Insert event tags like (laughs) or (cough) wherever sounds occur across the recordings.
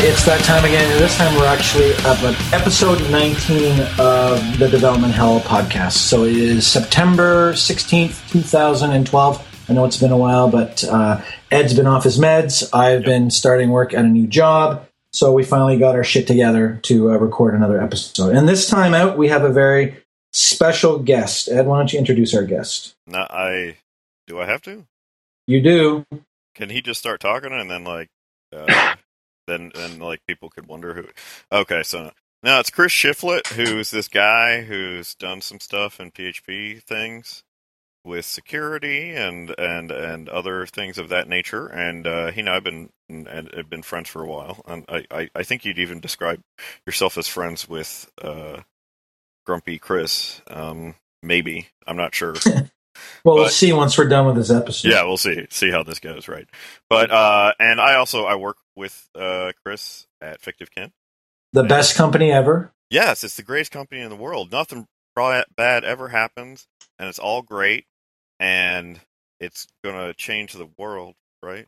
it's that time again. And this time we're actually up at episode 19 of the Development Hell podcast. So it is September 16th, 2012. I know it's been a while, but uh, Ed's been off his meds. I've been starting work at a new job. So we finally got our shit together to uh, record another episode. And this time out, we have a very special guest. Ed, why don't you introduce our guest? No, I do. I have to. You do. Can he just start talking and then like, uh, then then like people could wonder who? Okay, so now it's Chris Shiflett, who's this guy who's done some stuff in PHP things with security and and and other things of that nature. And uh, he and I've been and have been friends for a while. And I, I, I think you'd even describe yourself as friends with uh, Grumpy Chris. Um, maybe I'm not sure. (laughs) Well, we'll see once we're done with this episode. yeah, we'll see see how this goes, right? But uh, and I also I work with uh, Chris at Fictive Kin. The best company ever. Yes, it's the greatest company in the world. Nothing bad ever happens, and it's all great, and it's gonna change the world, right?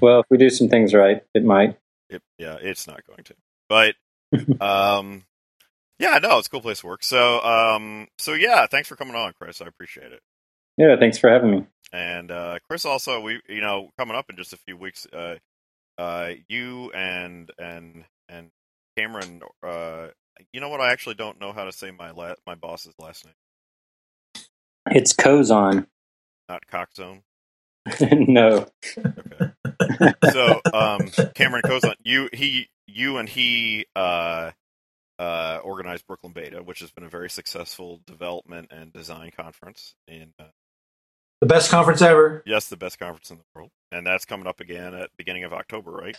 Well, if we do some things right, it might. It, yeah, it's not going to. But (laughs) um, yeah, no, it's a cool place to work. So um, so yeah, thanks for coming on, Chris. I appreciate it. Yeah, thanks for having me. And uh, Chris, also, we you know coming up in just a few weeks, uh, uh, you and and and Cameron, uh, you know what? I actually don't know how to say my la- my boss's last name. It's Cozon, Not Coxzone. (laughs) no. Okay. so um, Cameron Koczon, you he you and he uh, uh, organized Brooklyn Beta, which has been a very successful development and design conference in uh, The best conference ever. yes, the best conference in the world, and that's coming up again at the beginning of October, right?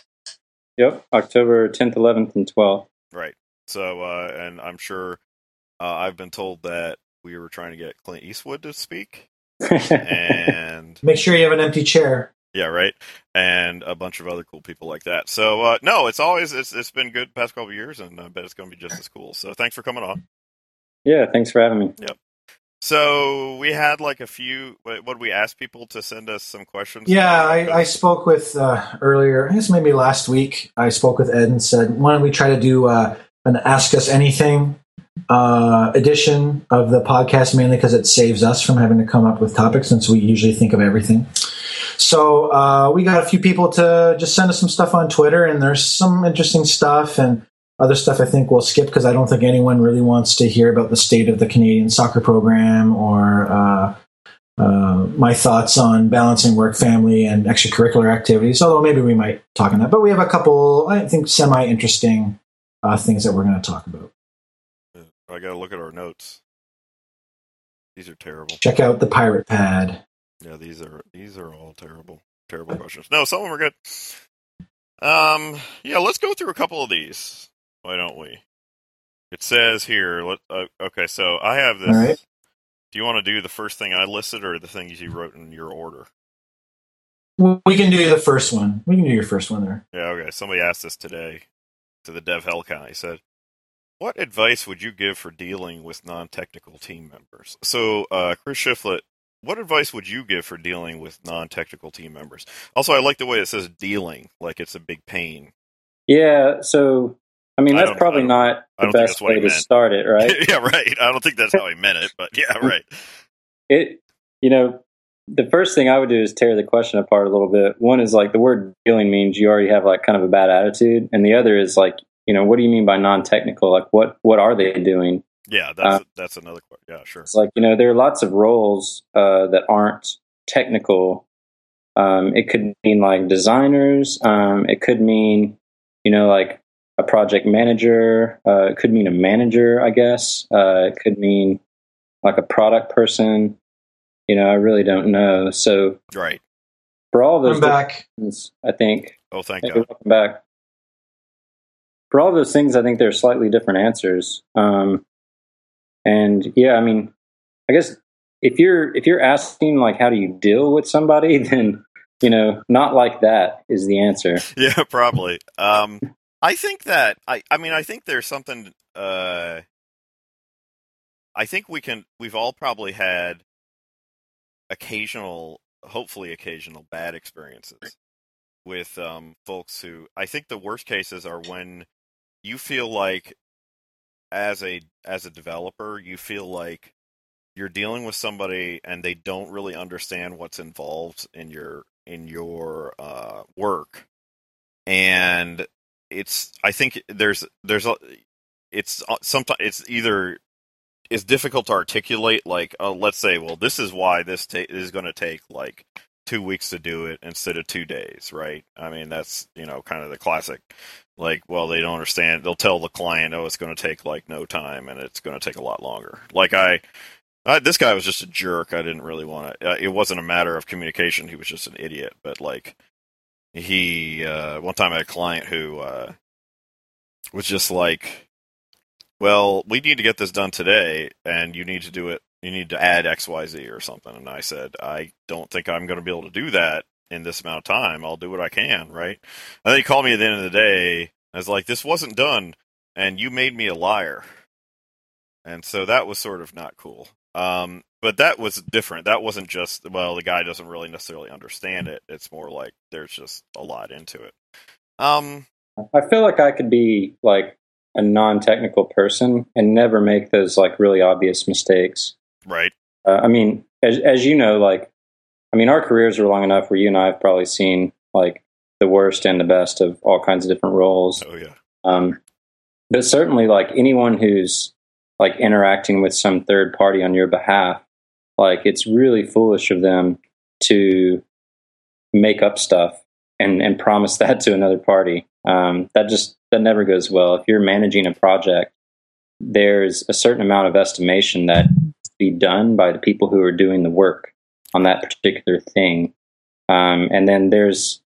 Yep. October 10th, 11th, and 12th. Right. So, uh, and I'm sure uh, I've been told that we were trying to get Clint Eastwood to speak, and (laughs) Make sure you have an empty chair. yeah, right, and a bunch of other cool people like that. So, uh, no, it's always it's it's been good the past couple of years, and I bet it's going to be just as cool. So, thanks for coming on. yeah, thanks for having me. So, we had like a few. What we asked people to send us some questions. Yeah, I, I spoke with uh, earlier, I guess maybe last week, I spoke with Ed and said, why don't we try to do uh, an Ask Us Anything uh, edition of the podcast, mainly because it saves us from having to come up with topics since we usually think of everything. So uh, we got a few people to just send us some stuff on Twitter, and there's some interesting stuff and other stuff I think we'll skip because I don't think anyone really wants to hear about the state of the Canadian soccer program or uh, uh, my thoughts on balancing work, family, and extracurricular activities. Although maybe we might talk on that, but we have a couple, I think, semi-interesting uh, things that we're going to talk about. I got to look at our notes. These are terrible. Check out the Pirate Pad. Yeah, these are these are all terrible, terrible questions. No, some of them are good. Um, yeah, let's go through a couple of these. Why don't we? It says here. Let uh, okay. So I have this. All right. Do you want to do the first thing I listed, or the things you wrote in your order? We can do the first one. We can do your first one there. Yeah. Okay. Somebody asked this today to the Dev Hell Count. He said, "What advice would you give for dealing with non-technical team members?" So, uh, Chris Shiflett, what advice would you give for dealing with non-technical team members? Also, I like the way it says "dealing," like it's a big pain. Yeah, so, I mean, that's don't- probably don't- the best way to start it, (laughs) right? yeah, right. I don't think that's how he (laughs) meant it, but yeah, right. it, you know, the first thing I would do is tear the question apart a little bit. One is like the word dealing means you already have like kind of a bad attitude, and the other is like, you know, what do you mean by non-technical? Like, what what are they doing? Yeah, that's Uh, that's another question. Yeah, sure. It's like you know there are lots of roles uh, that aren't technical. Um, it could mean like designers. Um, it could mean you know like a project manager. Uh, it could mean a manager, I guess. Uh, it could mean like a product person. You know, I really don't know. So Right. for all those I'm back. things, I think Oh, thank Hey, God. welcome back. For all those things, I think there are slightly different answers. Um, and yeah, I mean, I guess if you're if you're asking like how do you deal with somebody, (laughs) then you know, not like that is the answer. (laughs) Yeah, probably. Um, I think that I. I mean, I think there's something. Uh, I think we can. We've all probably had occasional, hopefully occasional bad experiences with um, folks who I think the worst cases are when you feel like as a as a developer you feel like you're dealing with somebody and they don't really understand what's involved in your in your uh, work and it's i think there's there's a it's uh, sometimes it's either it's difficult to articulate like uh, let's say well this is why this ta- is going to take like two weeks to do it instead of two days right i mean that's you know kind of the classic like well they don't understand they'll tell the client oh it's going to take like no time and it's going to take a lot longer like i this guy was just a jerk. I didn't really want to. Uh, it wasn't a matter of communication. He was just an idiot. But like, he uh, one time I had a client who uh, was just like, "Well, we need to get this done today, and you need to do it. You need to add X, Y, Z or something." And I said, "I don't think I'm going to be able to do that in this amount of time. I'll do what I can." Right? And then he called me at the end of the day. I was like, "This wasn't done, and you made me a liar." And so that was sort of not cool. Um, but that was different. That wasn't just well, the guy doesn't really necessarily understand it. It's more like there's just a lot into it. Um, I feel like I could be like a non-technical person and never make those like really obvious mistakes. Right. Uh, I mean, as as you know, like I mean, our careers are long enough where you and I have probably seen like the worst and the best of all kinds of different roles. Oh yeah. Um, but certainly, like anyone who's like interacting with some third party on your behalf, like it's really foolish of them to make up stuff and and promise (laughs) that to another party. Um, that just that never goes well. If you're managing a project, there's a certain amount of estimation that be done by the people who are doing the work on that particular thing. Um, and then there's,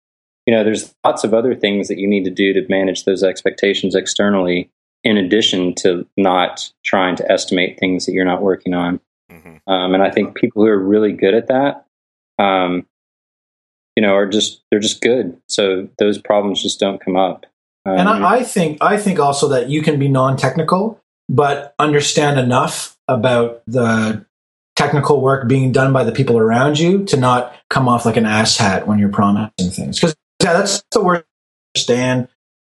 you know, there's lots of other things that you need to do to manage those expectations externally in addition to not trying to estimate things that you're not working on. Mm-hmm. Um, and I think people who are really good at that, um, you know, are just they're just good. So those problems just don't come up. Um, and I, I think I think also that you can be non-technical, but understand enough about the technical work being done by the people around you to not come off like an asshat when you're promising things. Because yeah, that's the word. Understand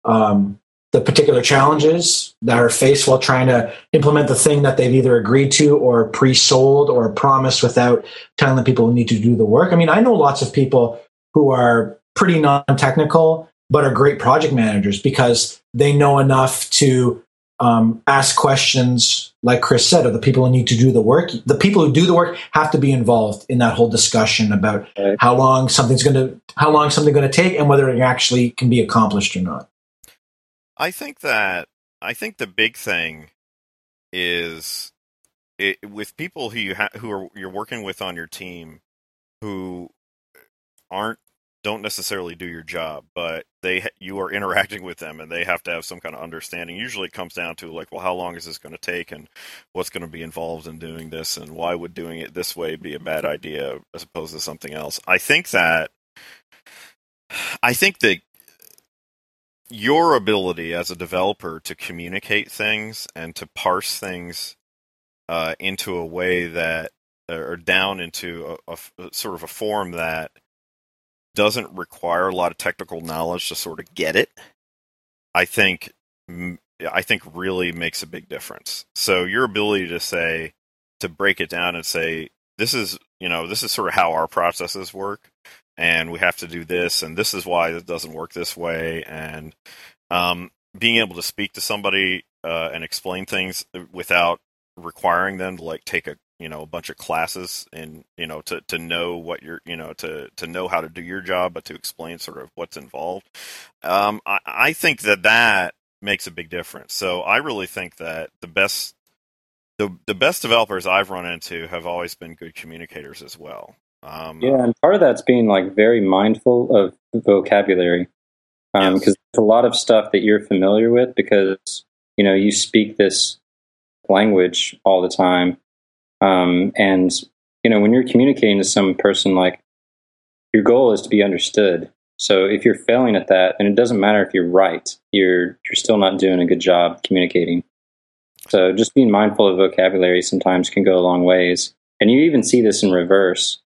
um, the particular challenges that are faced while trying to implement the thing that they've either agreed to or pre-sold or promised without telling the people who need to do the work. I mean, I know lots of people who are pretty non-technical but are great project managers because they know enough to um, ask questions like chris said of the people who need to do the work. The people who do the work have to be involved in that whole discussion about how long something's going to how long something's going to take and whether it actually can be accomplished or not I think that I think the big thing is it, with people who you ha- who are you're working with on your team who aren't don't necessarily do your job, but they you are interacting with them and they have to have some kind of understanding. Usually, it comes down to like, well, how long is this going to take, and what's going to be involved in doing this, and why would doing it this way be a bad idea as opposed to something else? I think that I think that your ability as a developer to communicate things and to parse things uh, into a way that or down into a, a, sort of a form that doesn't require a lot of technical knowledge to sort of get it i think i think really makes a big difference. So your ability to say to break it down and say this is you know this is sort of how our processes work and we have to do this, and this is why it doesn't work this way, and um, being able to speak to somebody uh, and explain things without requiring them to like take a you know a bunch of classes and you know to to know what you're you know to to know how to do your job but to explain sort of what's involved um, I, I think that that makes a big difference. So i really think that the best the the best developers i've run into have always been good communicators as well um, yeah, and part of that's being like very mindful of vocabulary because um, yes. a lot of stuff that you're familiar with because you know you speak this language all the time, um, and you know when you're communicating to some person, like your goal is to be understood. So if you're failing at that, and it doesn't matter if you're right, you're you're still not doing a good job communicating. So just being mindful of vocabulary sometimes can go a long ways. And you even see this in reverse.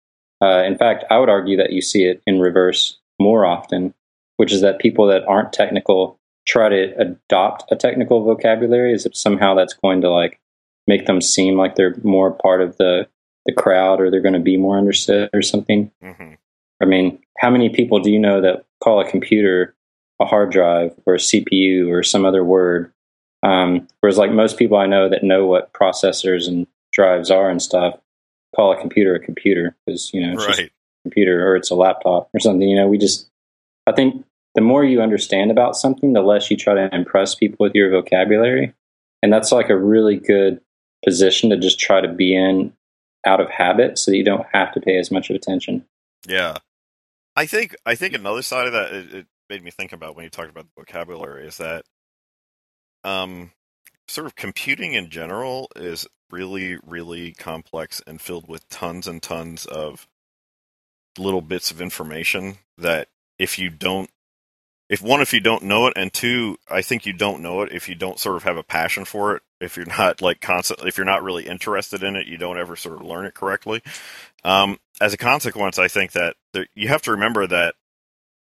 Uh, in fact, I would argue that you see it in reverse more often. which is that people that aren't technical try to adopt a technical vocabulary as if somehow that's going to like make them seem like they're more part of the the crowd or they're going to be more understood or something. hmm I mean, how many people do you know that call a computer a hard drive or a CPU or some other word? Um, whereas, like most people I know that know what processors and drives are and stuff, call a computer a computer because you know it's just a computer or it's a laptop or something. You know, we just I think the more you understand about something, the less you try to impress people with your vocabulary, and that's like a really good position to just try to be in out of habit, so that you don't have to pay as much of attention. Yeah, I think I think another side of that it, it made me think about when you talked about the vocabulary is that, um, sort of computing in general is really really complex and filled with tons and tons of little bits of information that if you don't if one if you don't know it and two i think you don't know it if you don't sort of have a passion for it. If you're not like constant if you're not really interested in it you don't ever sort of learn it correctly. Um, as a consequence i think that there, you have to remember that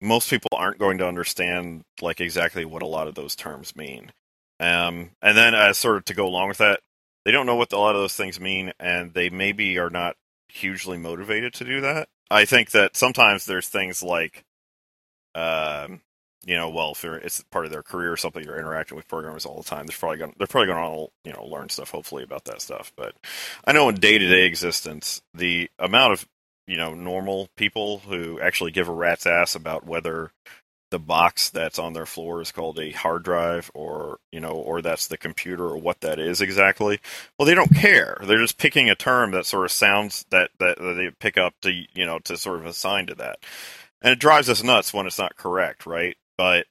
most people aren't going to understand like exactly what a lot of those terms mean um, and then as sort of to go along with that they don't know what a lot of those things mean and they maybe are not hugely motivated to do that i think that sometimes there's things like um, you know, well, if it's part of their career or something, you're interacting with programmers all the time. They're probably going, they're probably going to, you know, learn stuff hopefully about that stuff. But I know in day to day existence, the amount of, you know, normal people who actually give a rat's ass about whether the box that's on their floor is called a hard drive or, you know, or that's the computer or what that is exactly. Well, they don't care. They're just picking a term that sort of sounds that, that, that they pick up to, you know, to sort of assign to that. And it drives us nuts when it's not correct, right? But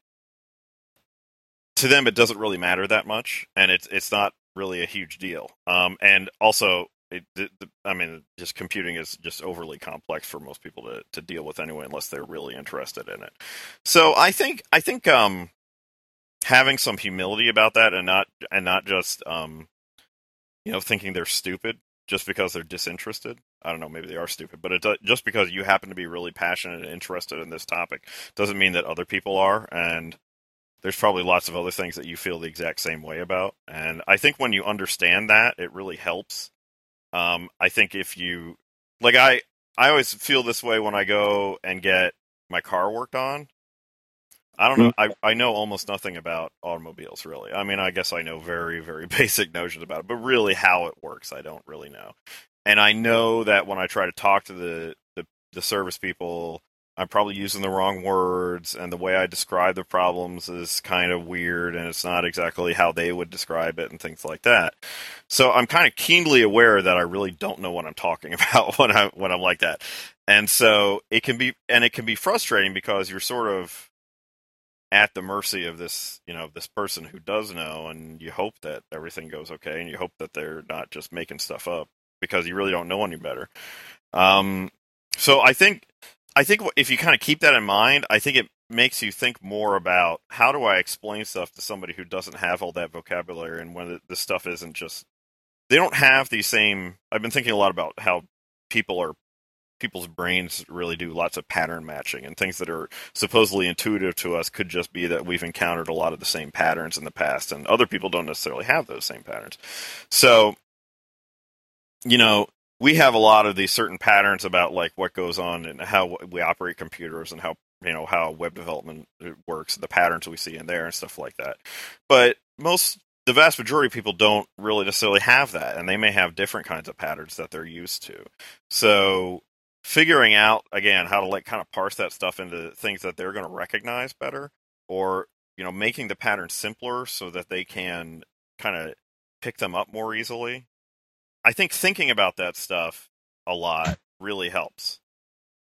to them, it doesn't really matter that much, and it's it's not really a huge deal. Um, and also, it, the, I mean, just computing is just overly complex for most people to, to deal with anyway, unless they're really interested in it. So I think I think um, having some humility about that, and not and not just um, you know thinking they're stupid just because they're disinterested. I don't know, maybe they are stupid, but it do, just because you happen to be really passionate and interested in this topic doesn't mean that other people are. And there's probably lots of other things that you feel the exact same way about. And I think when you understand that, it really helps. Um, I think if you like, I I always feel this way when I go and get my car worked on. I don't know. I, I know almost nothing about automobiles, really. I mean, I guess I know very, very (laughs) basic notions about it, but really how it works, I don't really know. And I know that when I try to talk to the, the, the service people, I'm probably using the wrong words, and the way I describe the problems is kind of weird, and it's not exactly how they would describe it, and things like that. So I'm kind of keenly aware that I really don't know what I'm talking (laughs) about when I when I'm like that, and so it can be and it can be frustrating because you're sort of at the mercy of this, you know, this person who does know, and you hope that everything goes okay, and you hope that they're not just making stuff up because you really don't know any better. Um, so I think, I think if you kind of keep that in mind, I think it makes you think more about how do I explain stuff to somebody who doesn't have all that vocabulary, and when the stuff isn't just they don't have the same. I've been thinking a lot about how people are people's brains really do lots of pattern matching and things that are supposedly intuitive to us could just be that we've encountered a lot of the same patterns in the past and other people don't necessarily have those same patterns so you know we have a lot of these certain patterns about like what goes on and how we operate computers and how you know how web development uh, works the patterns we see in there and stuff like that. But most the vast majority of people don't really necessarily have that and they may have different kinds of patterns that they're used to. So figuring out again how to like kind of parse that stuff into things that they're going to recognize better or you know making the pattern simpler so that they can kind of pick them up more easily i think thinking about that stuff a lot really helps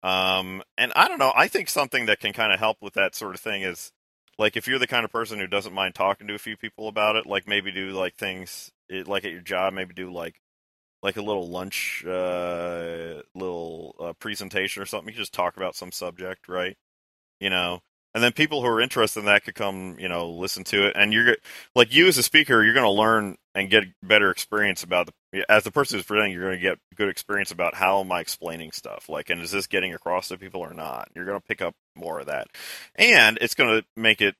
um and i don't know i think something that can kind of help with that sort of thing is like if you're the kind of person who doesn't mind talking to a few people about it like maybe do like things like at your job maybe do like like a little lunch, uh, little uh, presentation or something. You just talk about some subject, right? You know, and then people who are interested in that could come, you know, listen to it. And you're like you as a speaker, you're going to learn and get better experience about the as the person who's presenting, you're going to get good experience about how am I explaining stuff, like, and is this getting across to people or not? You're going to pick up more of that, and it's going to make it.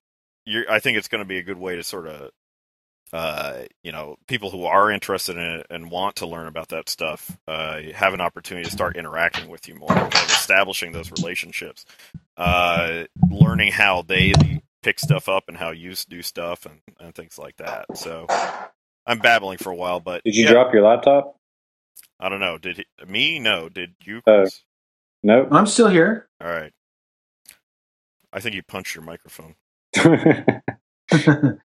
I think it's going to be a good way to sort of uh, you know, people who are interested in it and want to learn about that stuff uh, have an opportunity to start interacting with you more, establishing those relationships, uh, learning how they pick stuff up and how you do stuff and, and things like that. So I'm babbling for a while, but did you yeah, drop your laptop? I don't know. Did he, me? No. Did you? Uh, Chris? nope. I'm still here. All right. I think you punched your microphone. (laughs)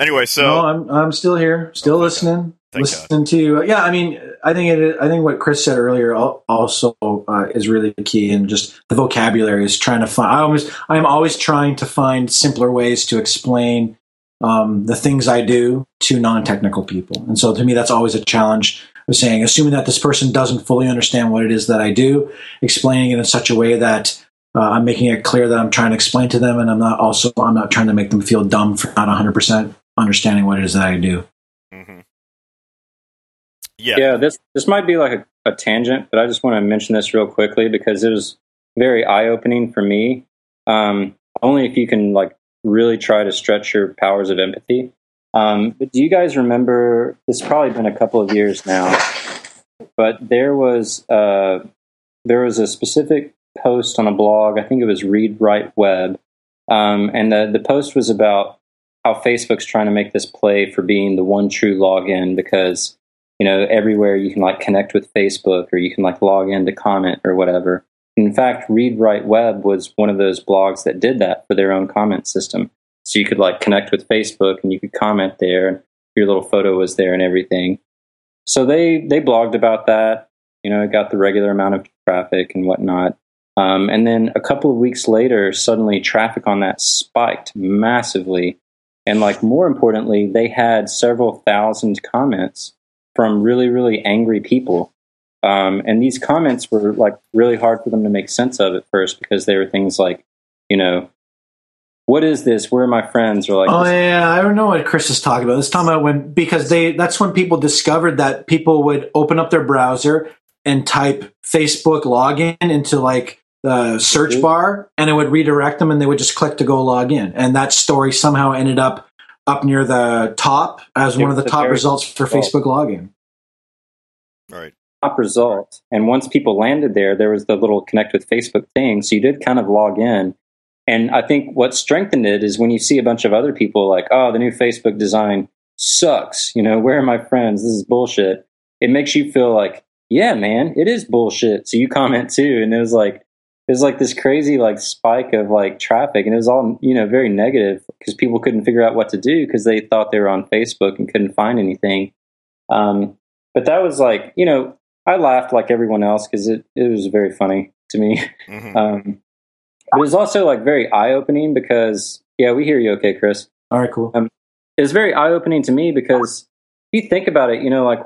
Anyway, so no, I'm I'm still here, still Oh, listening, listening to you. Yeah, I mean, I think it. I think what Chris said earlier also uh, is really key, and just the vocabulary is trying to find. I always, I'm always trying to find simpler ways to explain um, the things I do to non-technical people, and so to me, that's always a challenge. Of saying, assuming that this person doesn't fully understand what it is that I do, explaining it in such a way that uh, I'm making it clear that I'm trying to explain to them, and I'm not also I'm not trying to make them feel dumb for not 100 percent understanding what it is that I do. Mm-hmm. yeah, yeah, this this might be like a, a tangent, but I just want to mention this real quickly because it was very eye opening for me. Um, only if you can like really try to stretch your powers of empathy. Um, but do you guys remember? It's probably been a couple of years now, but there was uh, there was a specific post on a blog. I think it was Read Write Web, um, and the the post was about how Facebook's trying to make this play for being the one true login because you know everywhere you can like connect with Facebook or you can like log in to comment or whatever. In fact, Read Write Web was one of those blogs that did that for their own comment system. So you could like connect with Facebook and you could comment there, and your little photo was there and everything. So they they blogged about that. You know, it got the regular amount of traffic and whatnot. Um, and then a couple of weeks later, suddenly traffic on that spiked massively. And like more importantly, they had several thousand comments from really, really angry people. Um, and these comments were like really hard for them to make sense of at first because they were things like, you know, what is this? Where are my friends? Or like, Oh this- yeah, I don't know what Chris is talking about. This talking about when because they that's when people discovered that people would open up their browser and type Facebook login into like the search Mhm. bar, and it would redirect them, and they would just click to go log in. And that story somehow ended up up near the top as It one of the was top results for. Facebook login. right. Top result. And once people landed there, there was the little connect with Facebook thing. So you did kind of log in. And I think what strengthened it is when you see a bunch of other people like, oh, the new Facebook design sucks. You know, where are my friends? This is bullshit. It makes you feel like, yeah, man, it is bullshit. So you comment too. And it was like, it was like this crazy like spike of like traffic and it was all you know very negative because people couldn't figure out what to do because they thought they were on facebook and couldn't find anything um, but that was like you know I laughed like everyone else because it, it was very funny to me. hmm (laughs) Um, but it was also like very eye opening because yeah, we hear you okay, Chris. All right, cool. It was very eye opening to me because if you think about it, you know, like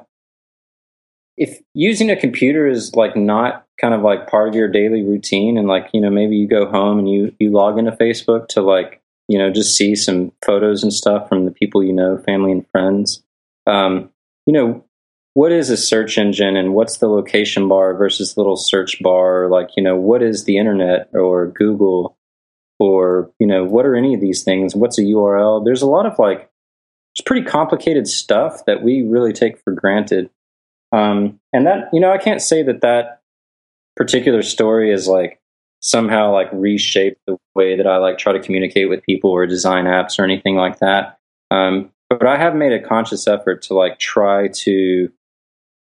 if using a computer is like not kind of like part of your daily routine and like, you know, maybe you go home and you you log into Facebook to like, you know, just see some photos and stuff from the people you know, family and friends. Um, you know, what is a search engine and what's the location bar versus little search bar? Like, you know, what is the internet or Google or, you know, what are any of these things? What's a URL? There's a lot of like, it's pretty complicated stuff that we really take for granted. Um, and that, you know, I can't say that that particular story is like somehow like reshaped the way that I like try to communicate with people or design apps or anything like that. Um, but I have made a conscious effort to like try to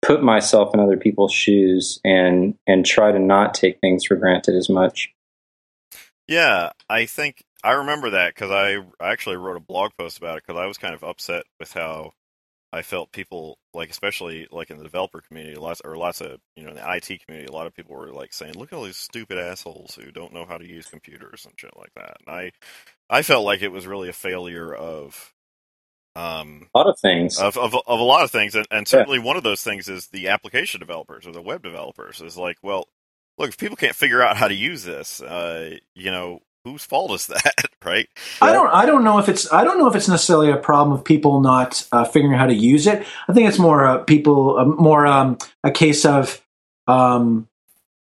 put myself in other people's shoes and and try to not take things for granted as much. Yeah, I think I remember that because I I actually wrote a blog post about it because I was kind of upset with how I felt people like, especially like in the developer community, lots or lots of you know in the IT community, a lot of people were like saying, "Look at all these stupid assholes who don't know how to use computers and shit like that." And I I felt like it was really a failure of um A lot of things. of, of, of a lot of things, and, and certainly one of those things is the application developers or the web developers is like, well, look, if people can't figure out how to use this, uh, you know, whose fault is (laughs) that, right? I don't. I don't know if it's. I don't know if it's necessarily a problem of people not uh, figuring out how to use it. I think it's more uh, people. Uh, more um, a case of um,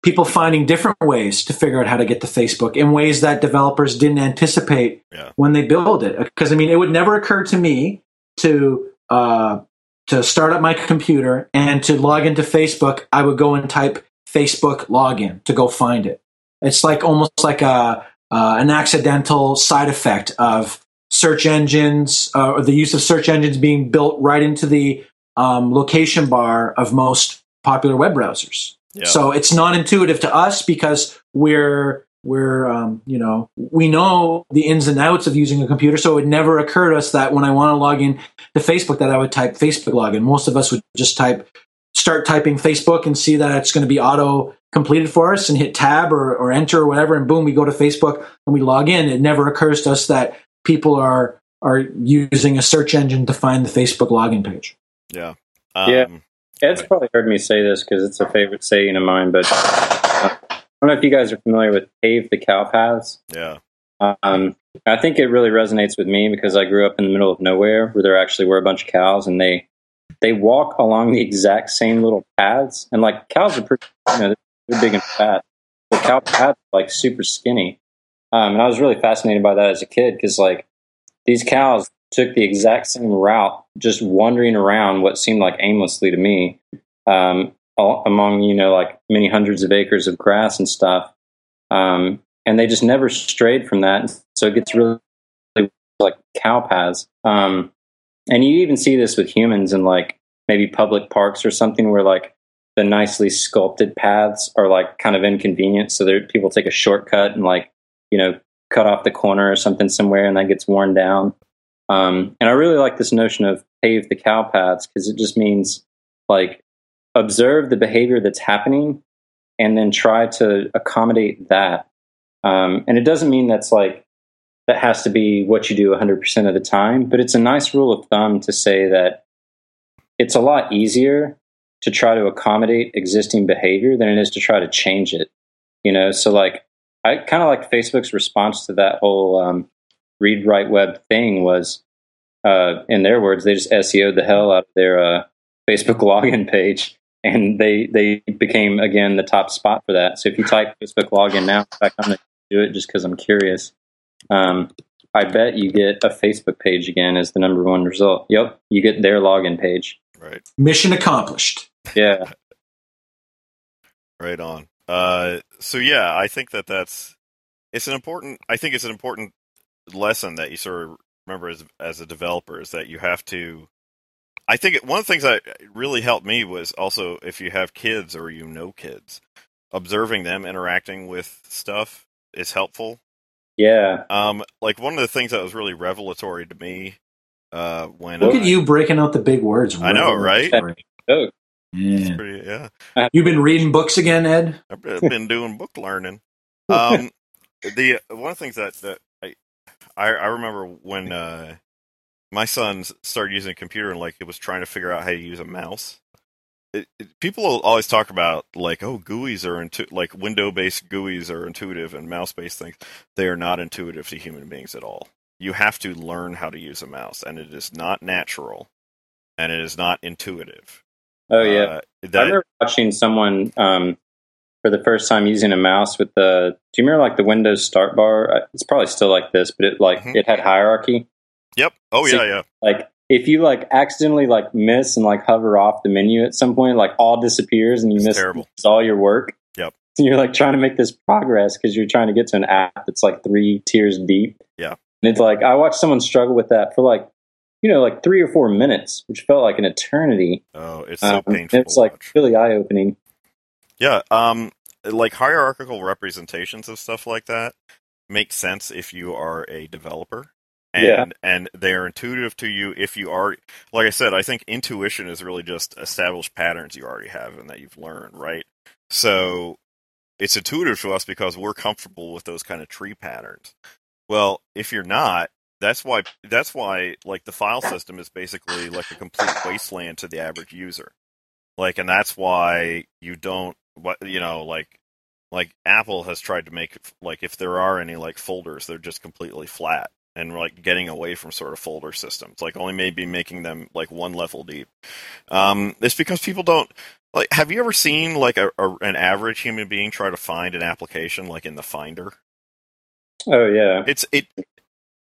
people finding different ways to figure out how to get to Facebook in ways that developers didn't anticipate Yeah. when they build it. Because I mean, it would never occur to me to uh, to start up my computer and to log into Facebook. I would go and type Facebook login to go find it. It's like almost like a uh, an accidental side effect of search engines uh, or the use of search engines being built right into the um, location bar of most popular web browsers. Yeah. So it's not intuitive to us because we're we're um, you know we know the ins and outs of using a computer. So it never occurred to us that when I want to log in to Facebook that I would type Facebook login. Most of us would just type start typing Facebook and see that it's going to be auto completed for us and hit tab or, or enter or whatever and boom we go to Facebook and we log in. It never occurs to us that people are are using a search engine to find the Facebook login page. Yeah. Yeah. Ed's probably heard me say this because it's a favorite saying of mine, but uh, I don't know if you guys are familiar with pave the cow paths. Yeah. Um, I think it really resonates with me because I grew up in the middle of nowhere where there actually were a bunch of cows, and they they walk along the exact same little paths. And like cows are pretty, you know, they're big and fat, but cow paths are like super skinny. Um, and I was really fascinated by that as a kid because like these cows took the exact same route, just wandering around what seemed like aimlessly to me, um, all, among you know like many hundreds of acres of grass and stuff. Um, and they just never strayed from that. So it gets really like cow paths. Um, and you even see this with humans in like maybe public parks or something where like the nicely sculpted paths are like kind of inconvenient. So there people take a shortcut and like, you know, cut off the corner or something somewhere and that gets worn down. Um, and I really like this notion of pave the cow paths because it just means like observe the behavior that's happening and then try to accommodate that. Um, and it doesn't mean that's like that has to be what you do 100% of the time, but it's a nice rule of thumb to say that it's a lot easier to try to accommodate existing behavior than it is to try to change it. You know, so like I kind of like Facebook's response to that whole um, read write web thing was, uh, in their words, they just SEO'd the hell out of their uh, Facebook (laughs) login page, and they they became again the top spot for that. So if you type Facebook login now, in fact, I'm going to do it just because I'm curious. Um, I bet you get a Facebook page again as the number one result. Yep, you get their login page. Right. Mission accomplished. Yeah, Right on. Uh, so yeah, I think that that's it's an important. I think it's an important lesson that you sort of remember as as a developer is that you have to. I think it, one of the things that really helped me was also if you have kids or you know kids, observing them interacting with stuff is helpful. yeah. Um, like one of the things that was really revelatory to me uh, when Look I, at you breaking out the big words. I know, right? Oh, Yeah. Pretty, yeah. You've been reading books again, Ed? I've been- been doing book learning. (laughs) Um, the one of the things that that I I, I remember when uh, my son started using a computer and like it was trying to figure out how to use a mouse. It, it, people always talk about like oh GUIs are intu- like window based GUIs are intuitive and mouse based things. They are not intuitive to human beings at all. You have to learn how to use a mouse, and it is not natural, and it is not intuitive. oh yeah. Uh, I that, remember watching someone um, for the first time using a mouse with the. Do you remember like the Windows Start bar? Uh, It's probably still like this, but it like Mhm. it had hierarchy. yep. Oh See- yeah, yeah. Like if you like accidentally like miss and like hover off the menu at some point, like all disappears and you It's miss terrible. (laughs) all your work. Yep. And (laughs) you're like trying to make this progress because you're trying to get to an app that's like three tiers deep. Yeah. And it's like I watched someone struggle with that for like you know like three or four minutes, which felt like an eternity. Oh, it's so Um, painful. it's like really eye opening. Yeah, um, like hierarchical representations of stuff like that make sense if you are a developer, and Yeah. and they are intuitive to you if you are. Like I said, I think intuition is really just established patterns you already have and that you've learned, right? So it's intuitive to us because we're comfortable with those kind of tree patterns. Well, if you're not, that's why that's why like the file system is basically like a complete wasteland to the average user. Like and that's why you don't what you know like like Apple has tried to make like if there are any like folders, they're just completely flat and like getting away from sort of folder systems, like only maybe making them like one level deep. Um, it's because people don't like. Have you ever seen like a, a an average human being try to find an application like in the Finder? Oh yeah, It's it.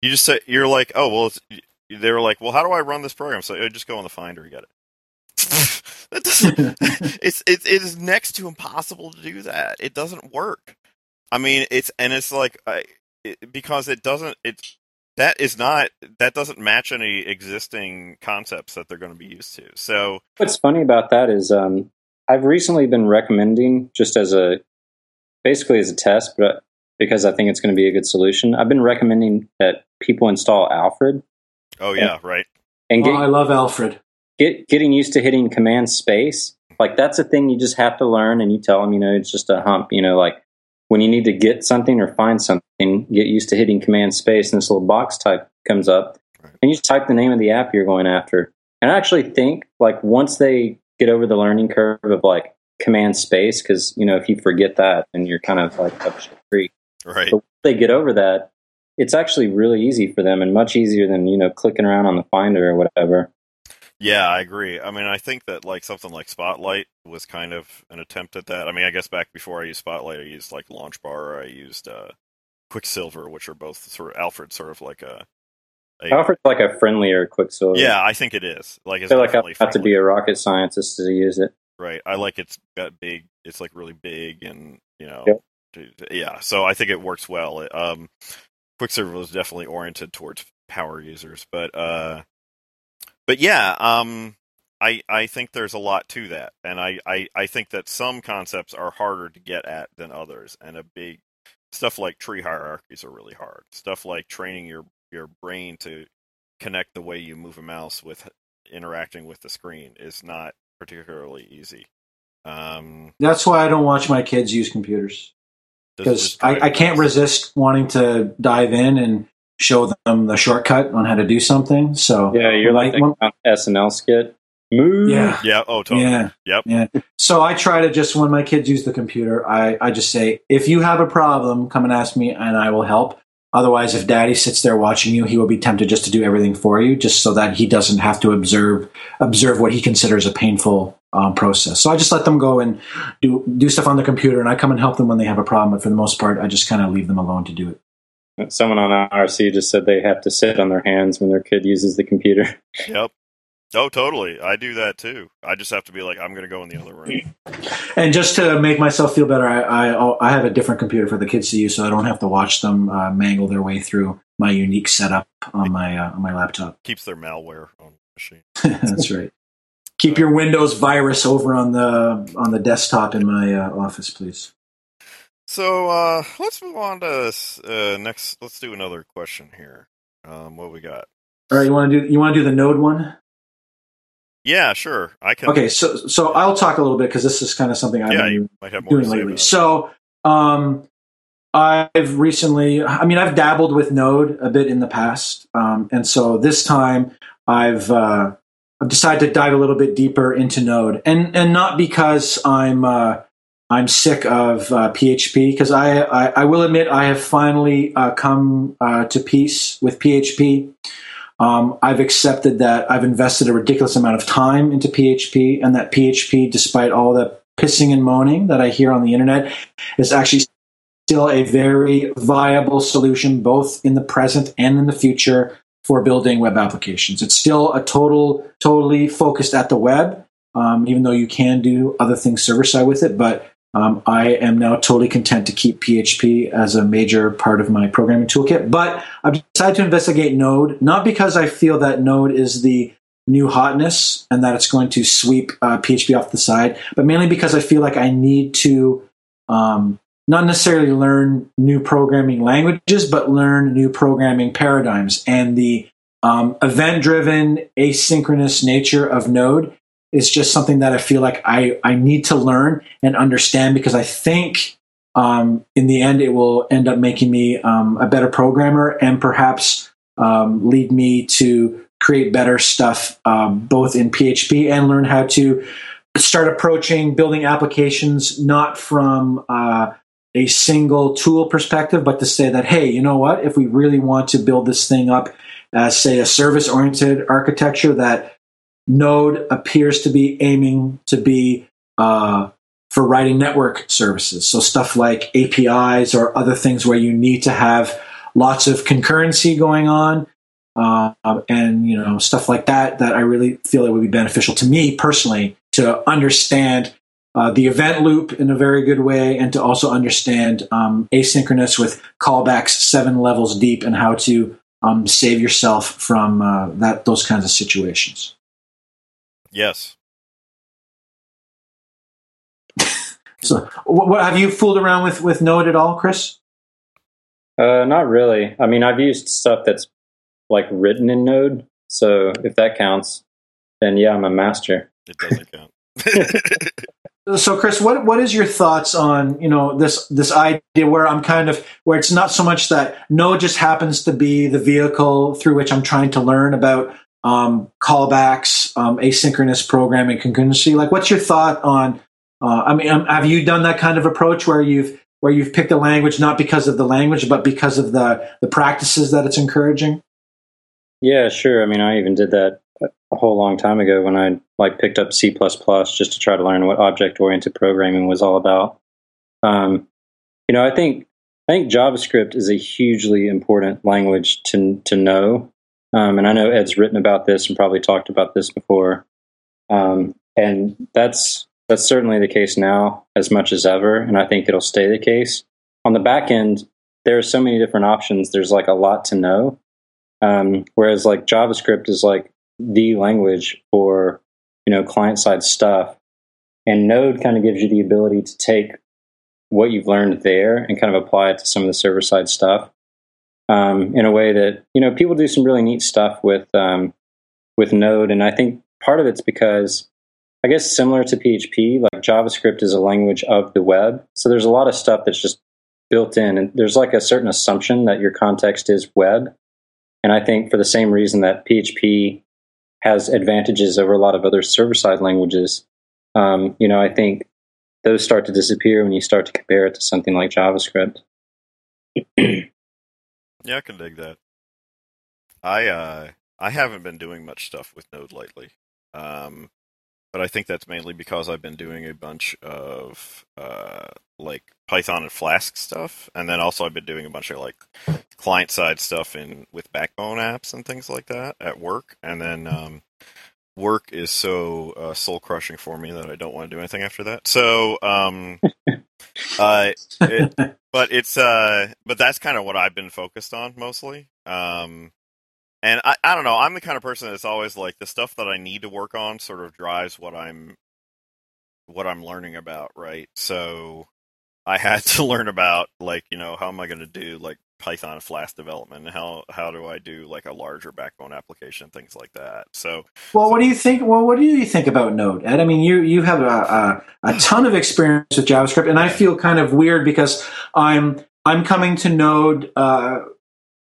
You just say you're like, oh well. It's, they were like, well, how do I run this program? So "Oh, just go in the Finder, you get it. That doesn't. (laughs) it's it, it is next to impossible to do that. It doesn't work. I mean, it's and it's like I, it, because it doesn't. It's that is not that doesn't match any existing concepts that they're going to be used to. So What's funny about that is um, I've recently been recommending just as a basically as a test, but because I think it's going to be a good solution. I've been recommending that people install Alfred oh yeah, right. and Oh, I love Alfred. Get getting used to hitting Command Space. Like that's a thing you just have to learn, and you tell them, you know, it's just a hump. You know, like when you need to get something or find something, get used to hitting Command Space, and this little box type comes up, Right. and you just type the name of the app you're going after. And I actually think like once they get over the learning curve of like Command Space, because you know if you forget that, then you're kind of like up shit. Right. But once they get over that, it's actually really easy for them and much easier than you know clicking around on the Finder or whatever. Yeah, I agree. I mean, I think that like something like Spotlight was kind of an attempt at that. I mean, I guess back before I used Spotlight, I used like Launch Bar, or I used uh, Quicksilver, which are both sort of Alfred, sort of like a. a Alfred's like a friendlier Quicksilver. yeah, I think it is. Like, I it's feel like I have to be a rocket scientist to use it. right. I like it's got big. It's like really big, and you know, Yep. yeah. So I think it works well. It, um, Quicksilver was definitely oriented towards power users, but uh, but yeah, um, I I think there's a lot to that, and I, I I think that some concepts are harder to get at than others, and a big stuff like tree hierarchies are really hard. Stuff like training your your brain to connect the way you move a mouse with interacting with the screen is not particularly easy. Um, That's why I don't watch my kids use computers because I, I can't resist wanting to dive in and show them the shortcut on how to do something. So Yeah, you're like Like, the SNL skit. Move. yeah, Yeah. Oh, totally. yeah, Yep. yeah. So I try to just when my kids use the computer, I I just say, if you have a problem, come and ask me, and I will help. Otherwise, if Daddy sits there watching you, he will be tempted just to do everything for you, just so that he doesn't have to observe observe what he considers a painful um, process. So I just let them go and do do stuff on the computer, and I come and help them when they have a problem. But for the most part, I just kind of leave them alone to do it. Someone on IRC just said they have to sit on their hands when their kid uses the computer. Yep. Oh, totally. I do that too. I just have to be like, I'm going to go in the other room. (laughs) And just to make myself feel better, I, I I have a different computer for the kids to use, so I don't have to watch them uh, mangle their way through my unique setup on my uh, on my laptop. Keeps their malware on the machine. (laughs) That's right. Keep your Windows virus over on the on the desktop in my uh, office, please. So uh, let's move on to uh, next. Let's do another question here. Um, what we got? All right, you want to do you want to do the Node one? Yeah, sure. I can. Okay, so so I'll talk a little bit because this is kind of something I've Yeah, been you might have more doing lately. So, um, I've recently, I mean, I've dabbled with Node a bit in the past, um, and so this time I've uh, I've decided to dive a little bit deeper into Node, and and not because I'm uh, I'm sick of uh, PHP, because I, I I will admit I have finally uh, come uh, to peace with PHP. Um, I've accepted that I've invested a ridiculous amount of time into PHP, and that PHP, despite all the pissing and moaning that I hear on the internet, is actually still a very viable solution, both in the present and in the future, for building web applications. It's still a total, totally focused at the web, um, even though you can do other things server side with it. But um, I am now totally content to keep PHP as a major part of my programming toolkit. But I've decided to investigate Node, not because I feel that Node is the new hotness and that it's going to sweep uh, PHP off the side, but mainly because I feel like I need to um, not necessarily learn new programming languages, but learn new programming paradigms. And the um, event driven, asynchronous nature of Node is just something that I feel like I, I need to learn and understand because I think um, in the end it will end up making me um, a better programmer and perhaps um, lead me to create better stuff um, both in PHP and learn how to start approaching building applications not from uh, a single tool perspective, but to say that, hey, you know what? If we really want to build this thing up as, say, a service oriented architecture, that Node appears to be aiming to be uh, for writing network services. So stuff like APIs or other things where you need to have lots of concurrency going on. Uh, and you know stuff like that that I really feel it would be beneficial to me personally to understand uh, the event loop in a very good way and to also understand um, asynchronous with callbacks seven levels deep and how to um, save yourself from uh, that those kinds of situations. Yes. (laughs) so, what, what, have you fooled around with with Node at all, Chris? Uh, not really. I mean, I've used stuff that's like written in Node, so if that counts, then yeah, I'm a master. It doesn't count. (laughs) (laughs) so chris what what is your thoughts on you know this this idea where i'm kind of where it's not so much that node just happens to be the vehicle through which i'm trying to learn about um, callbacks um, asynchronous programming concurrency like what's your thought on uh, i mean um, have you done that kind of approach where you've where you've picked a language not because of the language but because of the the practices that it's encouraging? Yeah sure. I mean i even did that a whole long time ago when I like picked up C just to try to learn what object oriented programming was all about. Um, you know, I think I think JavaScript is a hugely important language to to know, um, and I know Ed's written about this and probably talked about this before, um, and that's that's certainly the case now as much as ever, and I think it'll stay the case. On the back end, there are so many different options. There's like a lot to know, um, whereas like JavaScript is like the language for you know client side stuff and node kind of gives you the ability to take what you've learned there and kind of apply it to some of the server side stuff um, in a way that you know people do some really neat stuff with um, with node and i think part of it's because i guess similar to php like javascript is a language of the web so there's a lot of stuff that's just built in and there's like a certain assumption that your context is web and i think for the same reason that php has advantages over a lot of other server side languages. Um, you know, I think those start to disappear when you start to compare it to something like JavaScript. (clears throat) yeah, I can dig that. I uh, I haven't been doing much stuff with Node lately. Um, but I think that's mainly because I've been doing a bunch of uh, like Python and Flask stuff, and then also I've been doing a bunch of like client side stuff in with Backbone apps and things like that at work, and then um, work is so uh, soul crushing for me that I don't want to do anything after that. So, um, (laughs) uh, it, (laughs) but it's uh, but that's kind of what I've been focused on mostly. Um, and I, I don't know. I'm the kind of person that's always like the stuff that I need to work on sort of drives what I'm what I'm learning about, right? So I had (laughs) to learn about like you know how am I going to do like Python Flask development and how how do I do like a larger backbone application things like that. So well, what do you think? Well, what do you think about Node, Ed? I mean, you you have a, a, a ton of experience with JavaScript, and I feel kind of weird because I'm I'm coming to Node. Uh,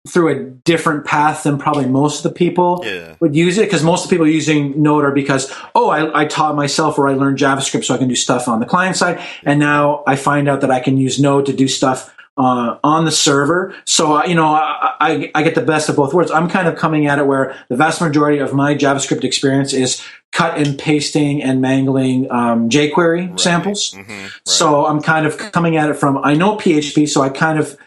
through a different path than probably most of the people yeah. would use it because most of the people using Node are because oh I, I, taught myself or I learned JavaScript so I can do stuff on the client side and now I find out that I can use Node to do stuff uh, on the server. So uh, you know I, I, I get the best of both worlds. I'm kind of coming at it where the vast majority of my JavaScript experience is cut and pasting and mangling um, jQuery right. samples. Mm-hmm. Right. So I'm kind of coming at it from I know PHP, so I kind of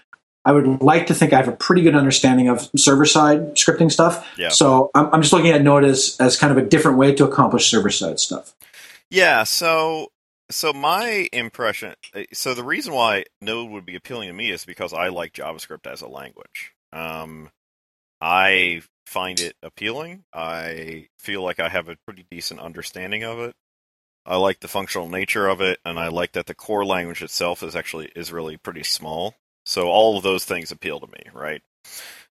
I would like to think I have a pretty good understanding of server side scripting stuff. Yeah. So I'm, I'm just looking at Node as, as kind of a different way to accomplish server side stuff. Yeah. So so my impression so the reason why Node would be appealing to me is because I like JavaScript as a language. Um, I find it appealing. I feel like I have a pretty decent understanding of it. I like the functional nature of it, and I like that the core language itself is actually is really pretty small. So all of those things appeal to me, right?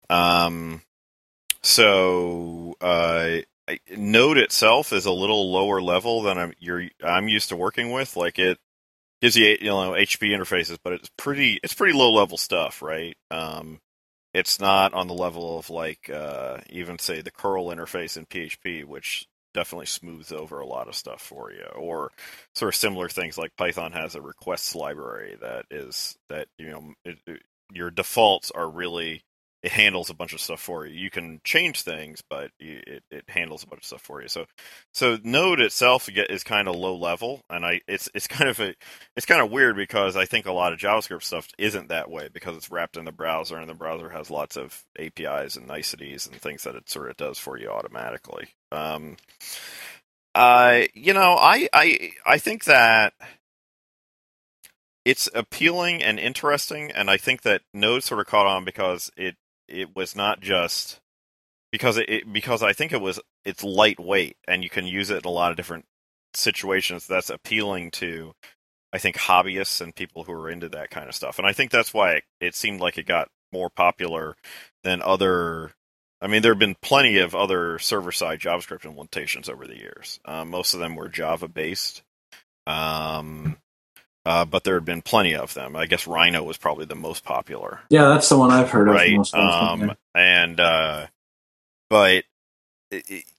Um, so uh, Node itself is a little lower level than I'm you're I'm used to working with. Like it gives you you know HP interfaces, but it's pretty it's pretty low level stuff, right? Um, it's not on the level of like uh, even say the curl interface in PHP, which definitely smooths over a lot of stuff for you. Or sort of similar things like Python has a requests library that is that you know it, it, your defaults are really it handles a bunch of stuff for you. You can change things, but it, it handles a bunch of stuff for you. So, so Node itself is kind of low level, and I it's it's (laughs) kind of a it's kind of weird because I think a lot of JavaScript stuff isn't that way because it's wrapped in the browser, and the browser has lots of APIs and niceties and things that it sort of does for you automatically. Um, uh, you know, I I I think that it's appealing and interesting, and I think that Node sort of caught on because it it was not just because it, it, because I think it was it's lightweight and you can use it in a lot of different situations. That's appealing to I think hobbyists and people who are into that kind of stuff. And I think that's why it, it seemed like it got more popular than other. I mean, there have been plenty of other server side JavaScript implementations over the years. Um, most of them were Java based. Um, uh, but there had been plenty of them. I guess Rhino was probably the most popular. Yeah, that's the one I've heard right? of. Um, and uh, but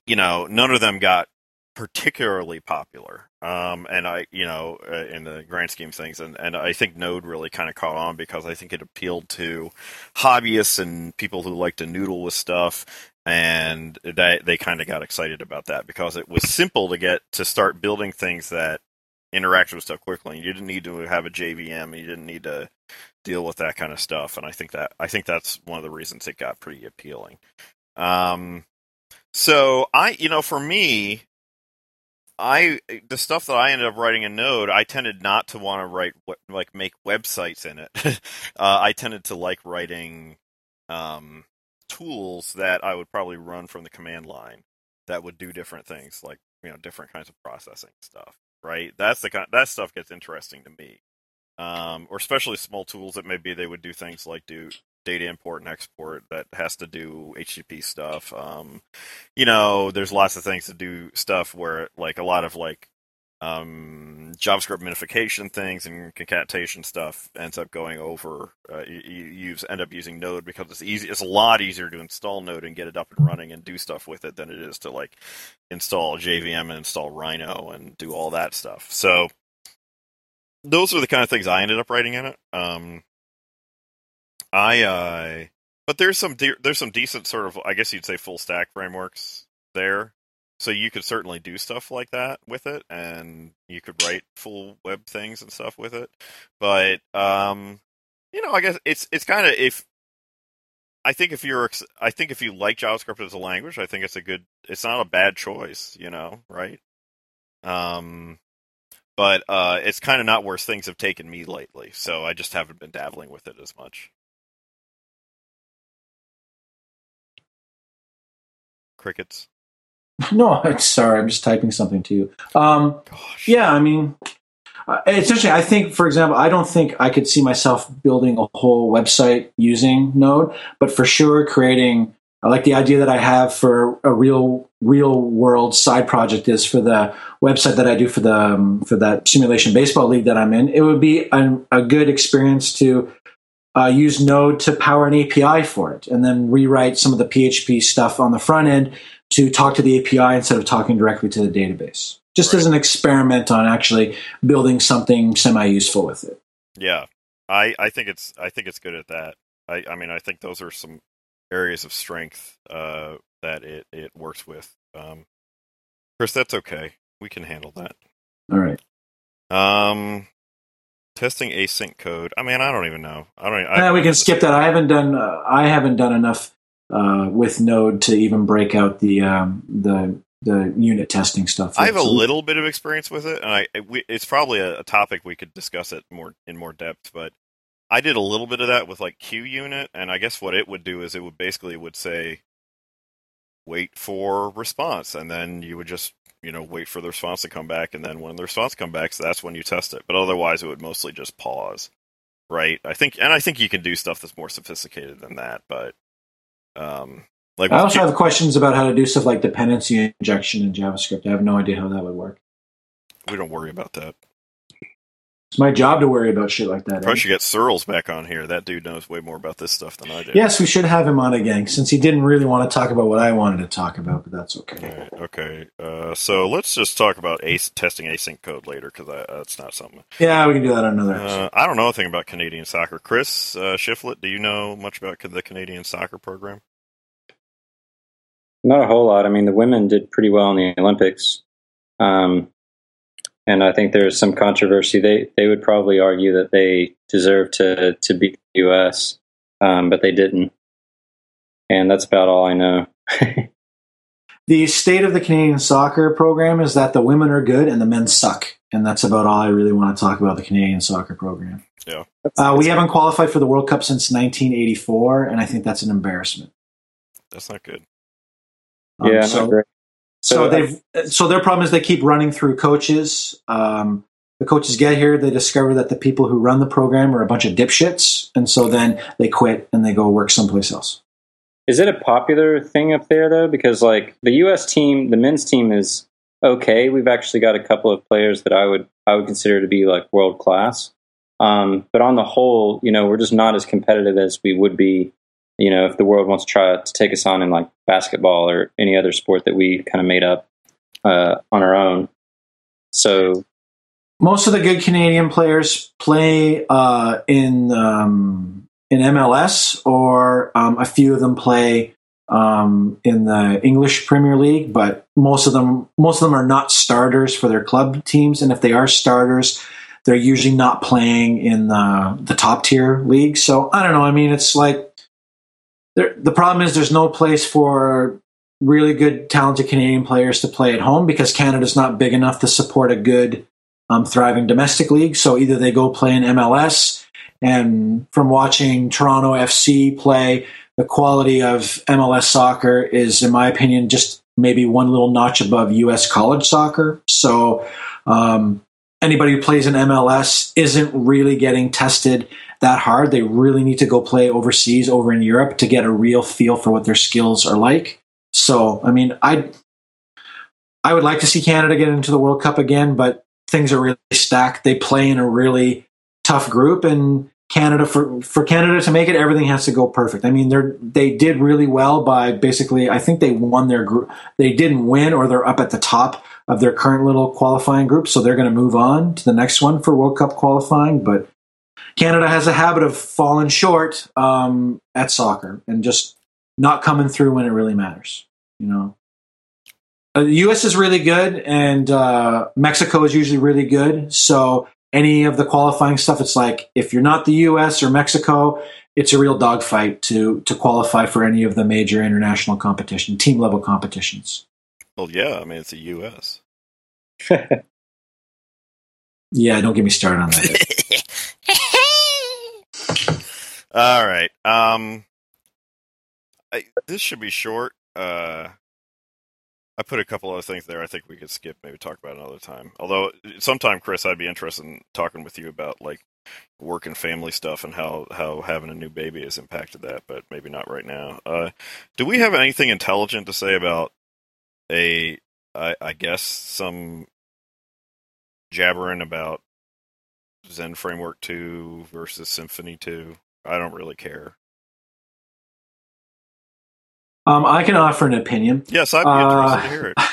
you know, none of them got particularly popular. Um, and I, you know, uh, in the grand scheme of things, and, and I think Node really kind of caught on because I think it appealed to hobbyists and people who like to noodle with stuff, and they they kind of got excited about that because it was simple to get to start building things that interacted with stuff quickly. You didn't need to have a JVM. You didn't need to deal with that kind of stuff. And I think that I think that's one of the reasons it got pretty appealing. Um, so I, you know, for me, I the stuff that I ended up writing in Node, I tended not to want to write like make websites in it. (laughs) uh, I tended to like writing um, tools that I would probably run from the command line that would do different things, like you know different kinds of processing stuff right? That's the kind that stuff gets interesting to me. Um, or especially small tools that maybe they would do things like do data import and export that has to do HTTP stuff. Um, you know, there's lots of things to do stuff where like a lot of like um, JavaScript minification things and concatenation stuff ends up going over. Uh, you, you end up using Node because it's easy. It's a lot easier to install Node and get it up and running and do stuff with it than it is to like install JVM and install Rhino and do all that stuff. So those are the kind of things I ended up writing in it. Um, I, uh, but there's some de- there's some decent sort of I guess you'd say full stack frameworks there so you could certainly do stuff like that with it and you could write full web things and stuff with it. But um you know i guess it's it's kind of if i think if you're i think if you like javascript as a language i think it's a good it's not a bad choice you know right? Um but uh it's kind of not where things have taken me lately so i just haven't been dabbling with it as much. Crickets (laughs) No, I'm sorry, I'm just typing something to you. Um, yeah, I mean, uh, essentially, I think, for example, I don't think I could see myself building a whole website using Node, but for sure, creating. I like the idea that I have for a real, real world side project is for the website that I do for the um, for that simulation baseball league that I'm in. It would be a, a good experience to uh, use Node to power an API for it, and then rewrite some of the PHP stuff on the front end to talk to the API instead of talking directly to the database. Just right. as an experiment on actually building something semi useful with it. Yeah, I, I think it's I think it's good at that. I, I mean I think those are some areas of strength uh, that it, it works with. Um, Chris, that's okay. We can handle that. All right. Um, testing async code. I mean, I don't even know. I don't. I, yeah, we can skip that. I haven't done. Uh, I haven't done enough uh, with Node to even break out the um, the the unit testing stuff. I have a little bit of experience with it, and I we, it's probably a, a, topic we could discuss it more in more depth. But I did a little bit of that with like QUnit, and I guess what it would do is it would basically would say wait for response, and then you would just you know wait for the response to come back, and then when the response comes back, so that's when you test it. But otherwise, it would mostly just pause. Right, I think, and I think you can do stuff that's more sophisticated than that, but um, like I also have questions about how to do stuff like dependency injection in JavaScript. I have no idea how that would work. We don't worry about that. It's my job to worry about shit like that. Probably eh? should get Searles back on here. That dude knows way more about this stuff than I do. Yes, we should have him on again since he didn't really want to talk about what I wanted to talk about, but that's okay. right, okay. Uh, so let's just talk about ace, testing async code later because that's not something. Yeah, we can do that on another episode. Uh, I don't know anything about Canadian soccer. Chris uh, Shiflett, do you know much about the Canadian soccer program? Not a whole lot. I mean, the women did pretty well in the Olympics, um, and I think there's some controversy. They they would probably argue that they deserve to to beat the U.S., um, but they didn't, and that's about all I know. (laughs) the state of the Canadian soccer program is that the women are good and the men suck. And that's about all I really want to talk about the Canadian soccer program. Yeah. Uh, we haven't qualified for the World Cup since 1984, and I think that's an embarrassment. That's not good. Um, yeah, so, not great. So So, they've so their problem is they keep running through coaches. Um, the coaches get here, they discover that the people who run the program are a bunch of dipshits, and so then they quit and they go work someplace else. Is it a popular thing up there though? Because like the U.S. team, the men's team is okay. We've actually got a couple of players that I would I would consider to be like world class. Um, but on the whole, you know, we're just not as competitive as we would be. You know, if the world wants to try to take us on in like basketball or any other sport that we kind of made up uh, on our own. So most of the good Canadian players play uh, in um, in MLS, or um, a few of them play um, in the English Premier League. But most of them most of them are not starters for their club teams, and if they are starters, they're usually not playing in the the top tier league. So I don't know. I mean, it's like there, the problem is there's no place for really good, talented Canadian players to play at home because Canada's not big enough to support a good, um, thriving domestic league. So either they go play in MLS, and from watching Toronto FC play, the quality of MLS soccer is, in my opinion, just maybe one little notch above U.S. college soccer. So um, anybody who plays in MLS isn't really getting tested that hard. They really need to go play overseas over in Europe to get a real feel for what their skills are like. So, I mean, I I would like to see Canada get into the World Cup again, but things are really stacked. They play in a really tough group and Canada for for Canada to make it everything has to go perfect. I mean, they're they did really well by basically I think they won their group. They didn't win or they're up at the top of their current little qualifying group, so they're going to move on to the next one for World Cup qualifying, but Canada has a habit of falling short um, at soccer and just not coming through when it really matters. You know, uh, the U.S. is really good, and uh, Mexico is usually really good. So any of the qualifying stuff, it's like if you're not the U.S. or Mexico, it's a real dogfight to to qualify for any of the major international competition, team level competitions. Well, yeah, I mean it's the U.S. (laughs) Yeah, don't get me started on that. (laughs) All right. Um, I, this should be short. Uh, I put a couple other things there. I think we could skip, maybe talk about another time. Although sometime, Chris, I'd be interested in talking with you about like work and family stuff and how how having a new baby has impacted that. But maybe not right now. Uh, do we have anything intelligent to say about a? I, I guess some jabbering about Zend Framework 2 versus Symfony 2. I don't really care. Um, I can offer an opinion. Yes, I'd be Uh, interested to hear it. (laughs)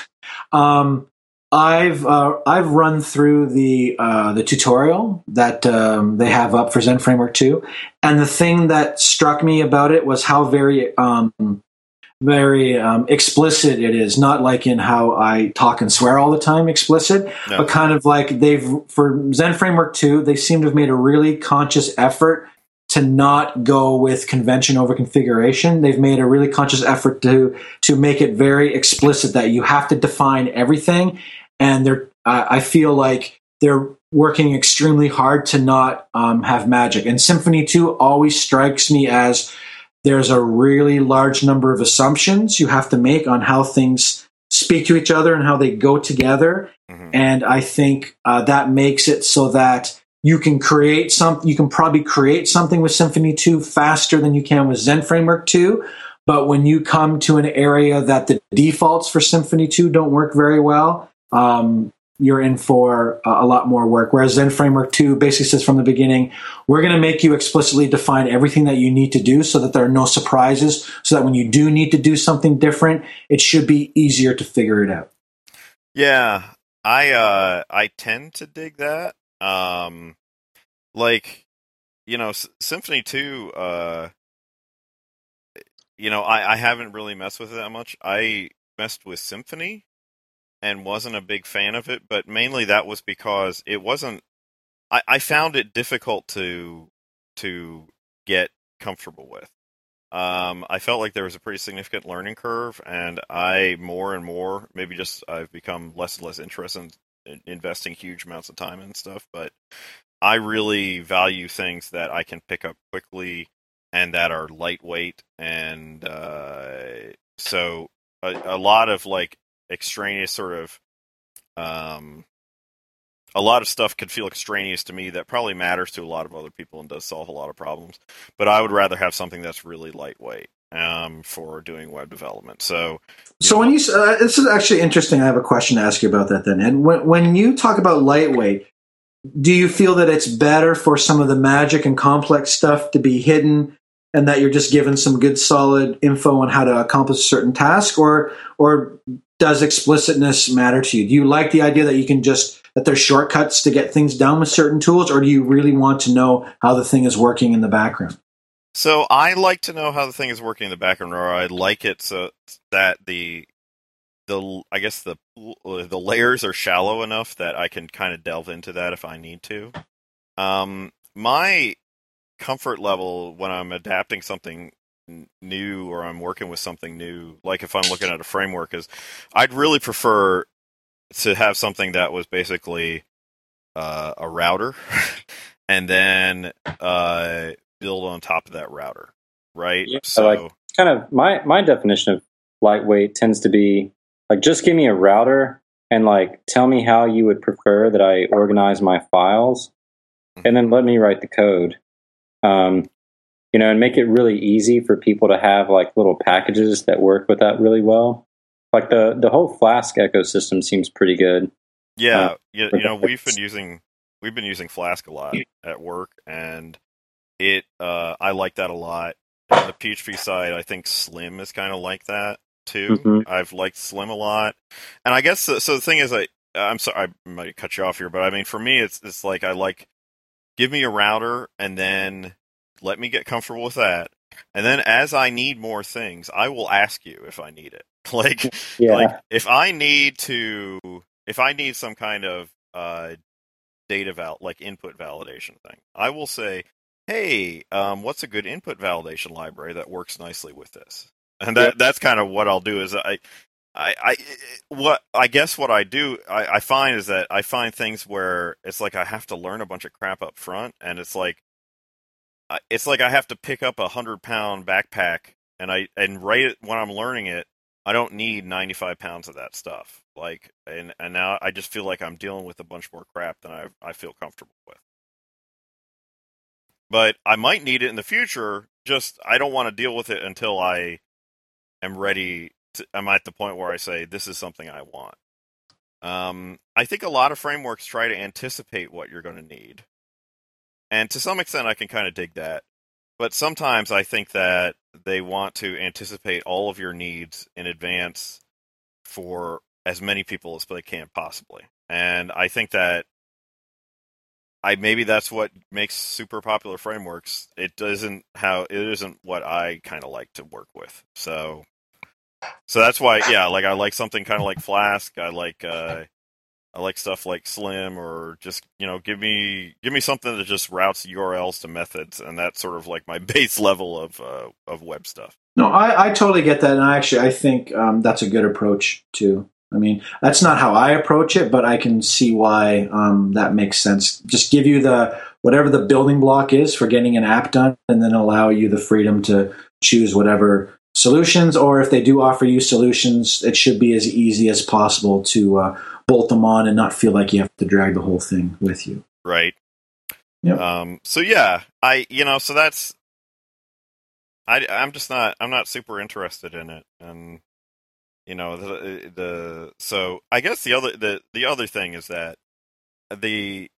Um, I've uh, I've run through the uh, the tutorial that um, they have up for Zend Framework 2, and the thing that struck me about it was how very um, very um, explicit it is. Not like in how I talk and swear all the time, explicit, No. but kind of like they've for Zend Framework 2, they seem to have made a really conscious effort to not go with convention over configuration. They've made a really conscious effort to to make it very explicit that you have to define everything, and they're. I I feel like they're working extremely hard to not um, have magic. And Symfony Two always strikes me as there's a really large number of assumptions you have to make on how things speak to each other and how they go together Mhm. and I think uh, that makes it so that you can create some. You can probably create something with Symfony Two faster than you can with Zend Framework Two. But when you come to an area that the defaults for Symfony Two don't work very well, um, you're in for a lot more work. Whereas Zend Framework 2 basically says from the beginning, we're going to make you explicitly define everything that you need to do so that there are no surprises, so that when you do need to do something different, it should be easier to figure it out. Yeah, I uh I tend to dig that. Um like you know, S- Symfony 2 uh you know, I I haven't really messed with it that much. I messed with Symfony and wasn't a big fan of it, but mainly that was because it wasn't I I found it difficult to to get comfortable with. Um, I felt like there was a pretty significant learning curve, and I more and more, maybe just I've become less and less interested in investing huge amounts of time and stuff. But I really value things that I can pick up quickly and that are lightweight, and uh, so a, a lot of like extraneous sort of um, a lot of stuff could feel extraneous to me that probably matters to a lot of other people and does solve a lot of problems. But I would rather have something that's really lightweight um, for doing web development. So, So when you uh, this is actually interesting. I have a question to ask you about that then. And when when you talk about lightweight, do you feel that it's better for some of the magic and complex stuff to be hidden, and that you're just given some good solid info on how to accomplish a certain task, or or does explicitness matter to you? Do you like the idea that you can just that there's shortcuts to get things done with certain tools, or do you really want to know how the thing is working in the background? So I like to know how the thing is working in the background, or I like it so that the the I guess the the layers are shallow enough that I can kind of delve into that if I need to. Um, my comfort level when I'm adapting something new or I'm working with something new, like if I'm looking at a framework, is I'd really prefer to have something that was basically uh, a router, (laughs) and then uh, build on top of that router, right? Yeah, so like- kind of my my definition of lightweight tends to be like just give me a router and like tell me how you would prefer that I organize my files, and then let me write the code. Um, you know, and make it really easy for people to have like little packages that work with that really well. Like the the whole Flask ecosystem seems pretty good. Yeah, Uh, you, you know, we've been using we've been using Flask a lot at work, and it uh, I like that a lot. On the PHP side, I think Slim is kind of like that too. Mhm. I've liked Slim a lot, and I guess so. The thing is, I I'm sorry, I might cut you off here, but I mean, for me, it's it's like I like give me a router and then let me get comfortable with that, and then as I need more things, I will ask you if I need it. (laughs) Like Yeah, like if I need to if I need some kind of uh data val like input validation thing, I will say, "Hey, um what's a good input validation library that works nicely with this?" And that Yeah. that's kind of what I'll do is I I, I what I guess what I do I, I find is that I find things where it's like I have to learn a bunch of crap up front, and it's like it's like I have to pick up a hundred pound backpack, and I and right it when I'm learning it, I don't need 95 pounds of that stuff. Like, and and now I just feel like I'm dealing with a bunch more crap than I I feel comfortable with. But I might need it in the future. Just I don't want to deal with it until I am ready. To, I'm at the point where I say this is something I want. Um, I think a lot of frameworks try to anticipate what you're going to need, and to some extent, I can kind of dig that. But sometimes I think that they want to anticipate all of your needs in advance for as many people as they can possibly. And I think that I maybe that's what makes super popular frameworks. It doesn't how it isn't what I kind of like to work with. So so that's why yeah, like I like something kind of like Flask. I like uh I like stuff like Slim or just you know give me give me something that just routes URLs to methods, and that's sort of like my (laughs) base level of uh, of web stuff. No, I, I totally get that, and I actually I think um, that's a good approach too. I mean, that's not how I approach it, but I can see why um, that makes sense. Just give you the whatever the building block is for getting an app done, and then allow you the freedom to choose whatever solutions, or if they do offer you solutions, it should be as easy as possible to uh, bolt them on and not feel like you have to drag the whole thing with you. Right. Yep. Um. So yeah, I you know so that's I I'm just not I'm not super interested in it, and you know the the so I guess the other the the other thing is that the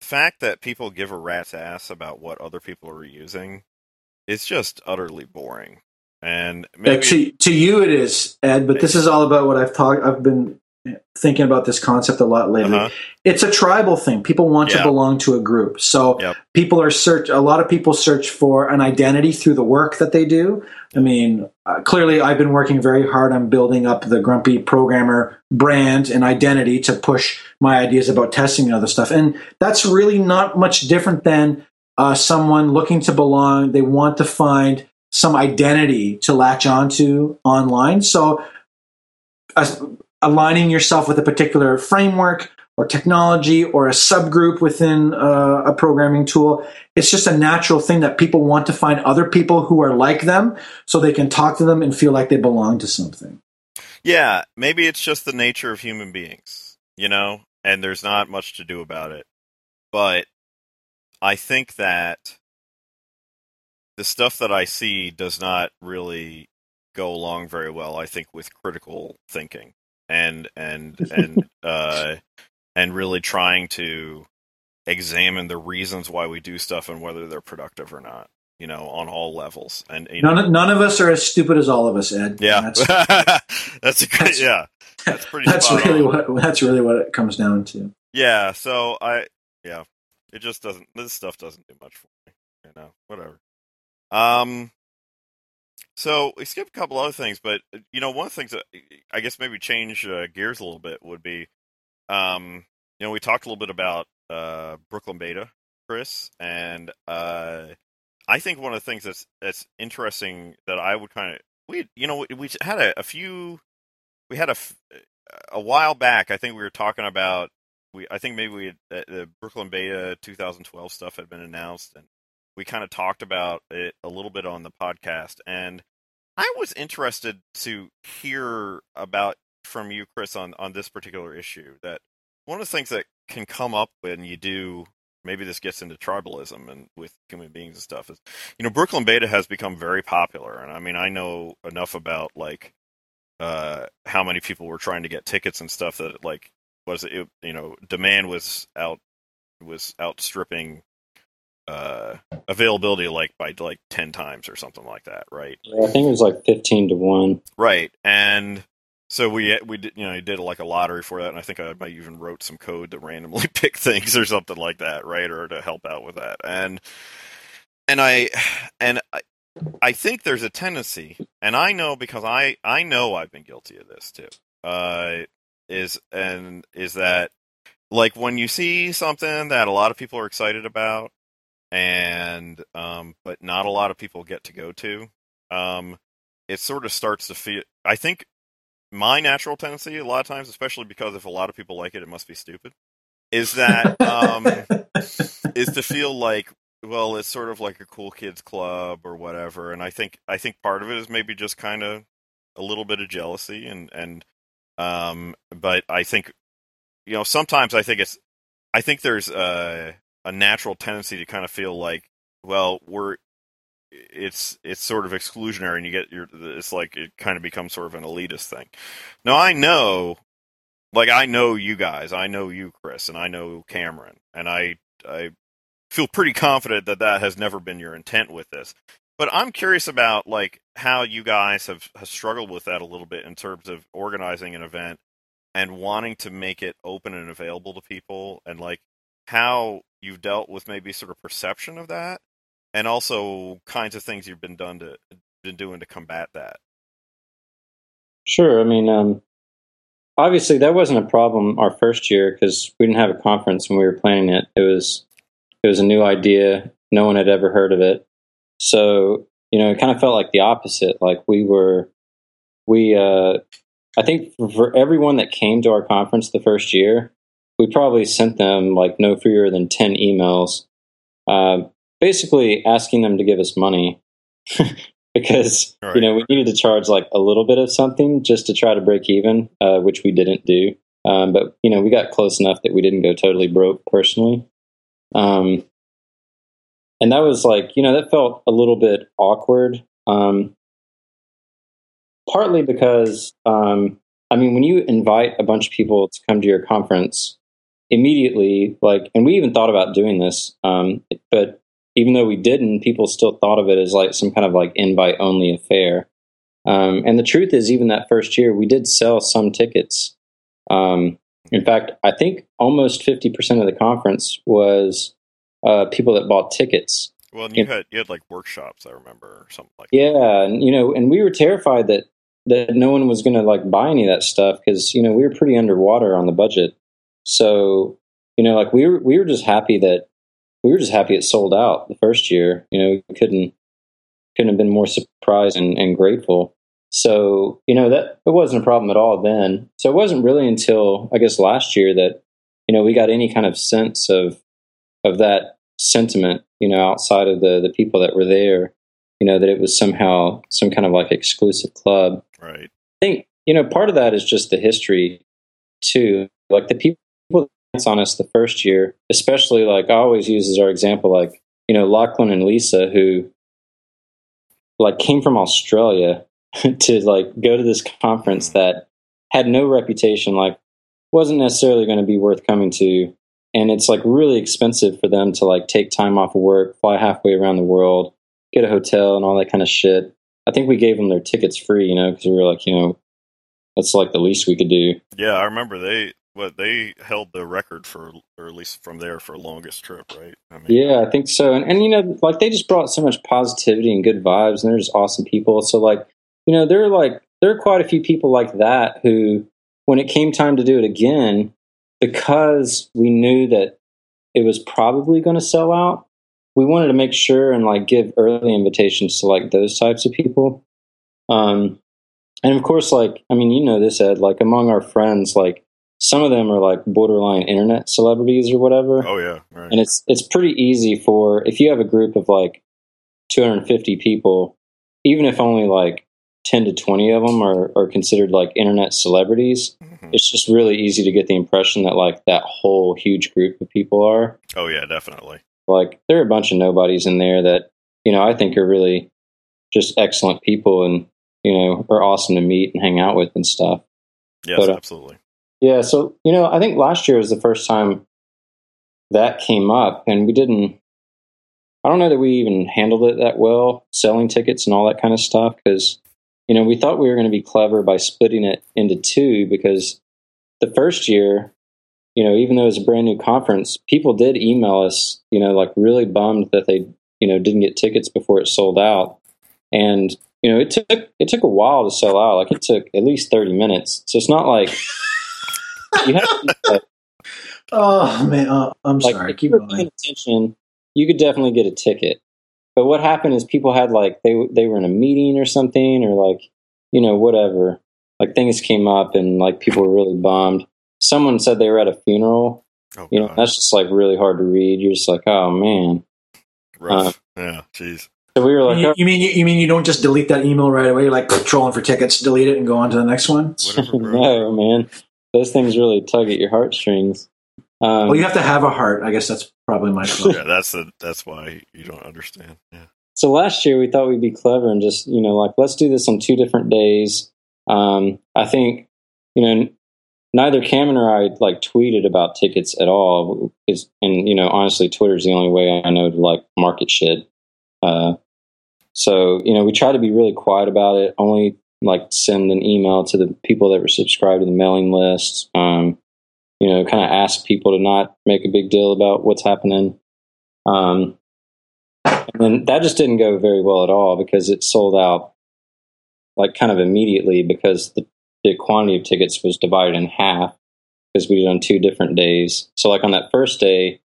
fact that people give a rat's ass about what other people are using is just utterly boring. And maybe, Yeah, to, to you it is, Ed, but this is all about what I've talked. I've been thinking about this concept a lot lately. Uh-huh. It's a tribal thing. People want to belong to a group, so Yep. people are search. A lot of people search for an identity through the work that they do. I mean, uh, clearly, I've been working very hard on building up the Grumpy Programmer brand and identity to push my ideas about testing and other stuff, and that's really not much different than uh, someone looking to belong. They want to find some identity to latch onto online. So, as, aligning yourself with a particular framework or technology or a subgroup within uh, a programming tool, it's just a natural thing that people want to find other people who are like them so they can talk to them and feel like they belong to something. Yeah, maybe it's just the nature of human beings, you know, and there's not much to do about it. But I think that the stuff that I see does not really go along very well, I think, with critical thinking and and and (laughs) uh and really trying to examine the reasons why we do stuff and whether they're productive or not, you know, on all levels. And you know, None, none of us are as stupid as all of us, Ed. yeah, that's, (laughs) that's a good. that's- Yeah, that's pretty. that's really on. what that's really what it comes down to. Yeah, so I yeah, it just doesn't this stuff doesn't do much for me. You know, whatever. Um so we skipped a couple other things, but you know, one of the things that I guess maybe change uh, gears a little bit would be um you know, we talked a little bit about uh Brooklyn Beta, Chris, and uh I think one of the things that's that's interesting that I would kind of we you know we, had a, a few we had a a while back I think we were talking about we I think maybe we had, uh, the Brooklyn Beta 2012 stuff had been announced and we kind of talked about it a little bit on the podcast and I was interested to hear about from you Chris on on this particular issue that one of the things that can come up when you do maybe this gets into tribalism and with human beings and stuff is you know Brooklyn Beta has become very popular and I mean I know enough about like uh how many people were trying to get tickets and stuff that like was it you know demand was out was outstripping uh availability like by like 10 times or something like that right I think it was like fifteen to one. right and so we we did you know did like a lottery for that and i think i might even wrote some code to randomly (laughs) pick things or something like that right or to help out with that. And and i and i i think there's a tendency and i know because i i know i've been guilty of this too uh is and is that like when you see something that a lot of people are excited about and um but not a lot of people get to go to um it sort of starts to feel i think my natural tendency a lot of times especially because if a lot of people like it it must be stupid is that um (laughs) is to feel like well it's sort of like a cool kids club or whatever. And i think i think part of it is maybe just kind of a little bit of jealousy and and um but i think you know sometimes i think it's i think there's a a natural tendency to kind of feel like well we're it's it's sort of exclusionary and you get your it's like it kind of becomes sort of an elitist thing. Now i know like i know you guys i know you chris and i know cameron and i i feel pretty confident that that has never been your intent with this. But i'm curious about like how you guys have, have struggled with that a little bit in terms of organizing an event and wanting to make it open and available to people and like how you've dealt with maybe sort of perception of that and also kinds of things you've been done to been doing to combat that Sure. I mean, um, obviously that wasn't a problem our first year because we didn't have a conference when we were planning it. It was it was a new idea. No one had ever heard of it. So you know, it kind of felt like the opposite. Like we were, we. Uh, I think for, everyone that came to our conference the first year, we probably sent them like no fewer than ten emails, uh, basically asking them to give us money. (laughs) because Right. you know we needed to charge like a little bit of something just to try to break even, uh, which we didn't do. Um, but you know we got close enough that we didn't go totally broke personally. Um, and that was like you know that felt a little bit awkward. Um, partly because um, I mean, when you invite a bunch of people to come to your conference, immediately, like, and we even thought about doing this, um, but even though we didn't, people still thought of it as like some kind of like invite only affair. Um, and the truth is, even that first year, we did sell some tickets. Um, in fact, I think almost 50% of the conference was uh, people that bought tickets. Well, and you had you had like workshops, I remember, or something like yeah, that. and you know, and we were terrified that that no one was going to like buy any of that stuff because you know we were pretty underwater on the budget. So you know, like we were we were just happy that we were just happy it sold out the first year. You know, we couldn't couldn't have been more surprised and, and grateful. So you know that it wasn't a problem at all then. So it wasn't really until I guess last year that you know we got any kind of sense of of that sentiment. You know, outside of the the people that were there, you know that it was somehow some kind of like exclusive club. Right. I think you know part of that is just the history too. Like the people on us the first year, especially like I always use as our example, like you know Lachlan and Lisa who like came from Australia (laughs) to like go to this conference mm-hmm. that had no reputation, like wasn't necessarily going to be worth coming to. And it's like really expensive for them to like take time off of work, fly halfway around the world, get a hotel and all that kind of shit. I think we gave them their tickets free, you know, because we were like, you know, that's like the least we could do. Yeah, I remember they what they held the record for, or at least from there for longest trip, right? I mean, yeah, I think so. And and you know, like they just brought so much positivity and good vibes, and they're just awesome people. So like, you know, there are like there are quite a few people like that who, when it came time to do it again, because we knew that it was probably going to sell out, we wanted to make sure and like give early invitations to like those types of people. Um, and of course, like I mean, you know this, Ed. Like among our friends, like some of them are like borderline internet celebrities or whatever. Oh yeah, right. And it's it's pretty easy for if you have a group of like 250 people, even if only like 10 to 20 of them are, are considered like internet celebrities, mm-hmm. it's just really easy to get the impression that like that whole huge group of people are. Oh yeah, definitely. Like there are a bunch of nobodies in there that, you know, I think are really just excellent people and, you know, are awesome to meet and hang out with and stuff. Yes, but, uh, absolutely. Yeah. So, you know, I think last year was the first time that came up and we didn't, I don't know that we even handled it that well, selling tickets and all that kind of stuff. Cause, you know, we thought we were going to be clever by splitting it into two because the first year, you know, even though it was a brand new conference, people did email us, you know, like really bummed that they, you know, didn't get tickets before it sold out. And, you know, it took it took a while to sell out. Like it took at least 30 minutes. So it's not like you have to, Oh man, uh, I'm like, sorry. If you were paying attention, you could definitely get a ticket. But what happened is people had like they they were in a meeting or something or like you know whatever. Like things came up and like people were really bummed someone said they were at a funeral. Oh, you know, God. that's just like really hard to read. You're just like, oh man. Rough. Uh, yeah, jeez. So we were like, you, oh. you mean you, you, mean you don't just delete that email right away? You're like trolling for tickets, delete it, and go on to the next one. (laughs) no, man, those things really tug at your heartstrings. Um, well, you have to have a heart. I guess that's probably my (laughs) fault. yeah, that's the that's why you don't understand. Yeah. So last year we thought we'd be clever and just you know like let's do this on two different days. Um, I think you know neither Cameron or I like tweeted about tickets at all. It's, and you know, honestly, Twitter's the only way I know to like market shit. Uh, so you know, we try to be really quiet about it. Only like send an email to the people that were subscribed to the mailing list. Um, you know, kind of ask people to not make a big deal about what's happening. Um, and then that just didn't go very well at all because it sold out like kind of immediately because the the quantity of tickets was divided in half because we did on two different days. So like on that first day,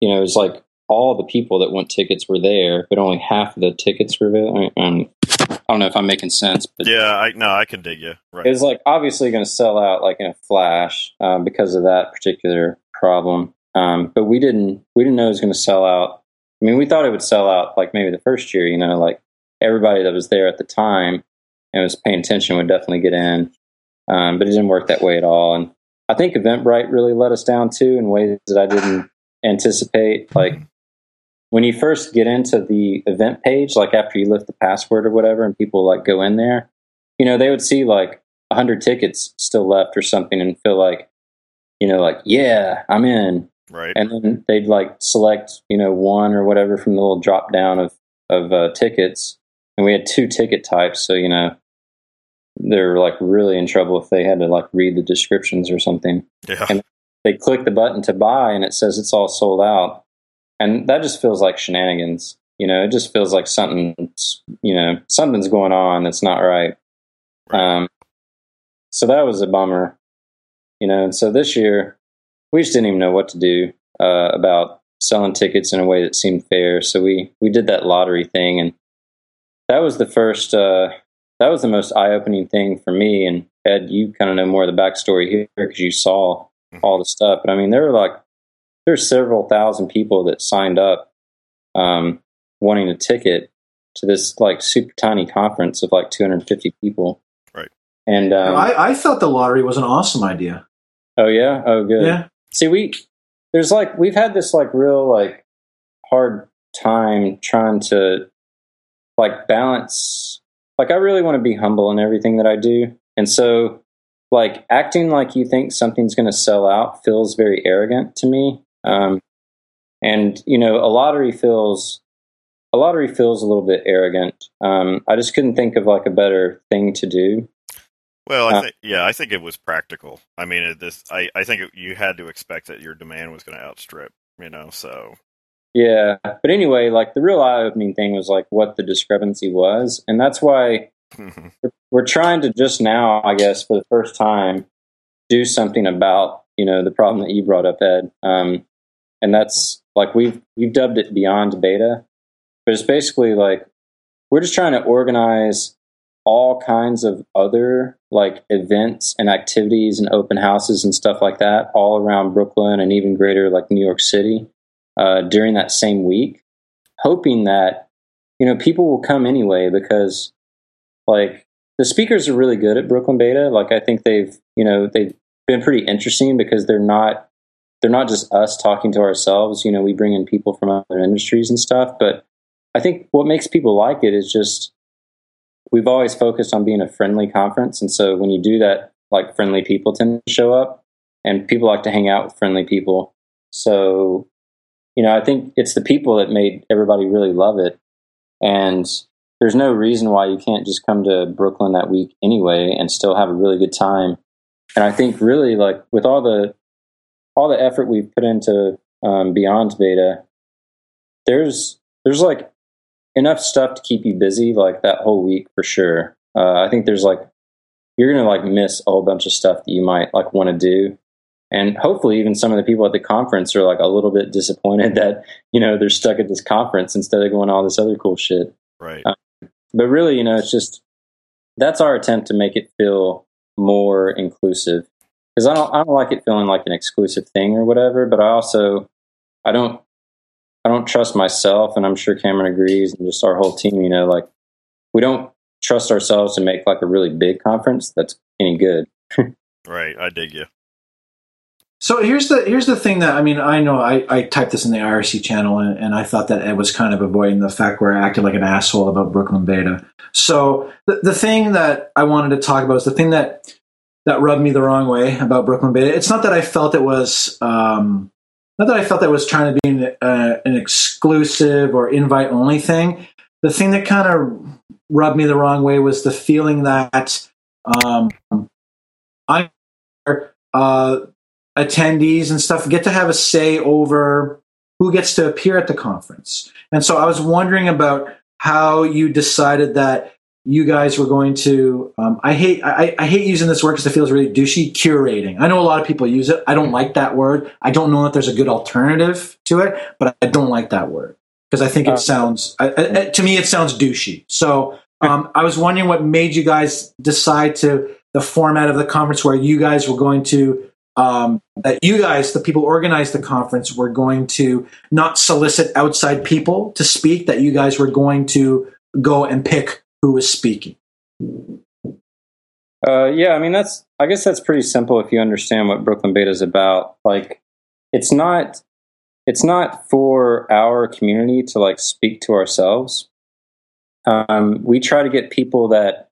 you know, it was like all the people that want tickets were there, but only half of the tickets were available. I, um, I don't know if I'm making sense, but yeah, I no, I can dig you. Right. It was like obviously going to sell out like in a flash um, because of that particular problem. Um, but we didn't we didn't know it was going to sell out. I mean, we thought it would sell out like maybe the first year. You know, like everybody that was there at the time and was paying attention would definitely get in. Um, but it didn't work that way at all. And I think Eventbrite really let us down too in ways that I didn't anticipate. Like when you first get into the event page, like after you lift the password or whatever, and people like go in there, you know, they would see like a hundred tickets still left or something and feel like, you know, like, yeah, I'm in. Right. And then they'd like select, you know, one or whatever from the little drop down of, of uh, tickets. And we had two ticket types. So, you know, they're like really in trouble if they had to like read the descriptions or something. yeah. and- They click the button to buy and it says it's all sold out. And that just feels like shenanigans. You know, it just feels like something's, you know, something's going on that's not right. Um, so that was a bummer, you know. And so this year, we just didn't even know what to do uh, about selling tickets in a way that seemed fair. So we we did that lottery thing, and that was the first. Uh, that was the most eye opening thing for me. And Ed, you kind of know more of the backstory here because you saw all the stuff. But I mean, there were like there's several thousand people that signed up um, wanting a ticket to this like super tiny conference of like 250 people. Right. And um, I, I thought the lottery was an awesome idea. oh yeah, oh good. Yeah. See, we there's like we've had this like real like hard time trying to like balance. Like I really want to be humble in everything that I do, and so like acting like you think something's going to sell out feels very arrogant to me. Um, and you know, a lottery feels a lottery feels a little bit arrogant. Um, I just couldn't think of like a better thing to do. Well, I Uh, think yeah, I think it was practical. I mean, it, this I I think it, you had to expect that your demand was going to outstrip, you know. So Yeah, but anyway, like the real eye-opening thing was like what the discrepancy was, and that's why (laughs) we're, we're trying to just now, I guess, for the first time, do something about you know the problem that you brought up, Ed. Um, and that's like we've we've dubbed it beyond beta, but it's basically like we're just trying to organize all kinds of other like events and activities and open houses and stuff like that all around Brooklyn and even greater like New York City uh, during that same week, hoping that you know people will come anyway because like the speakers are really good at Brooklyn Beta. Like I think they've you know they've been pretty interesting because they're not they're not just us talking to ourselves. You know, we bring in people from other industries and stuff, but I think what makes people like it is just we've always focused on being a friendly conference, and so when you do that, like friendly people tend to show up, and people like to hang out with friendly people. So, you know, I think it's the people that made everybody really love it, and there's no reason why you can't just come to Brooklyn that week anyway and still have a really good time. And I think really like with all the all the effort we've put into um, Beyond Beta, there's there's like enough stuff to keep you busy like that whole week for sure. Uh, I think there's like you're gonna like miss a whole bunch of stuff that you might like want to do, and hopefully even some of the people at the conference are like a little bit disappointed (laughs) that you know they're stuck at this conference instead of going all this other cool shit. right, But really, you know, it's just that's our attempt to make it feel more inclusive because I don't I don't like it feeling like an exclusive thing or whatever. But I also I don't I don't trust myself, and I'm sure Cameron agrees, and just our whole team. You know, like we don't trust ourselves to make like a really big conference that's any good. (laughs) right. I dig you. So here's the here's the thing that I mean I know I, I typed this in the IRC channel and, and I thought that Ed was kind of avoiding the fact where I acted like an asshole about Brooklyn Beta. So the, the thing that I wanted to talk about is the thing that that rubbed me the wrong way about Brooklyn Beta. It's not that I felt it was um, not that I felt that was trying to be an, uh, an exclusive or invite only thing. The thing that kind of rubbed me the wrong way was the feeling that um, I uh, attendees and stuff get to have a say over who gets to appear at the conference. And so I was wondering about how you decided that you guys were going to. Um, I hate I, I hate using this word because it feels really douchey. Curating. I know a lot of people use it. I don't like that word. I don't know if there's a good alternative to it, but I don't like that word because I think it Uh, sounds I, I, to me it sounds douchey. So um, I was wondering what made you guys decide to the format of the conference where you guys were going to um, that you guys, the people organized the conference, were going to not solicit outside people to speak. That you guys were going to go and pick who was speaking. Uh, yeah, I mean that's I guess that's pretty simple if you understand what Brooklyn Beta is about. Like, it's not it's not for our community to like speak to ourselves. Um, we try to get people that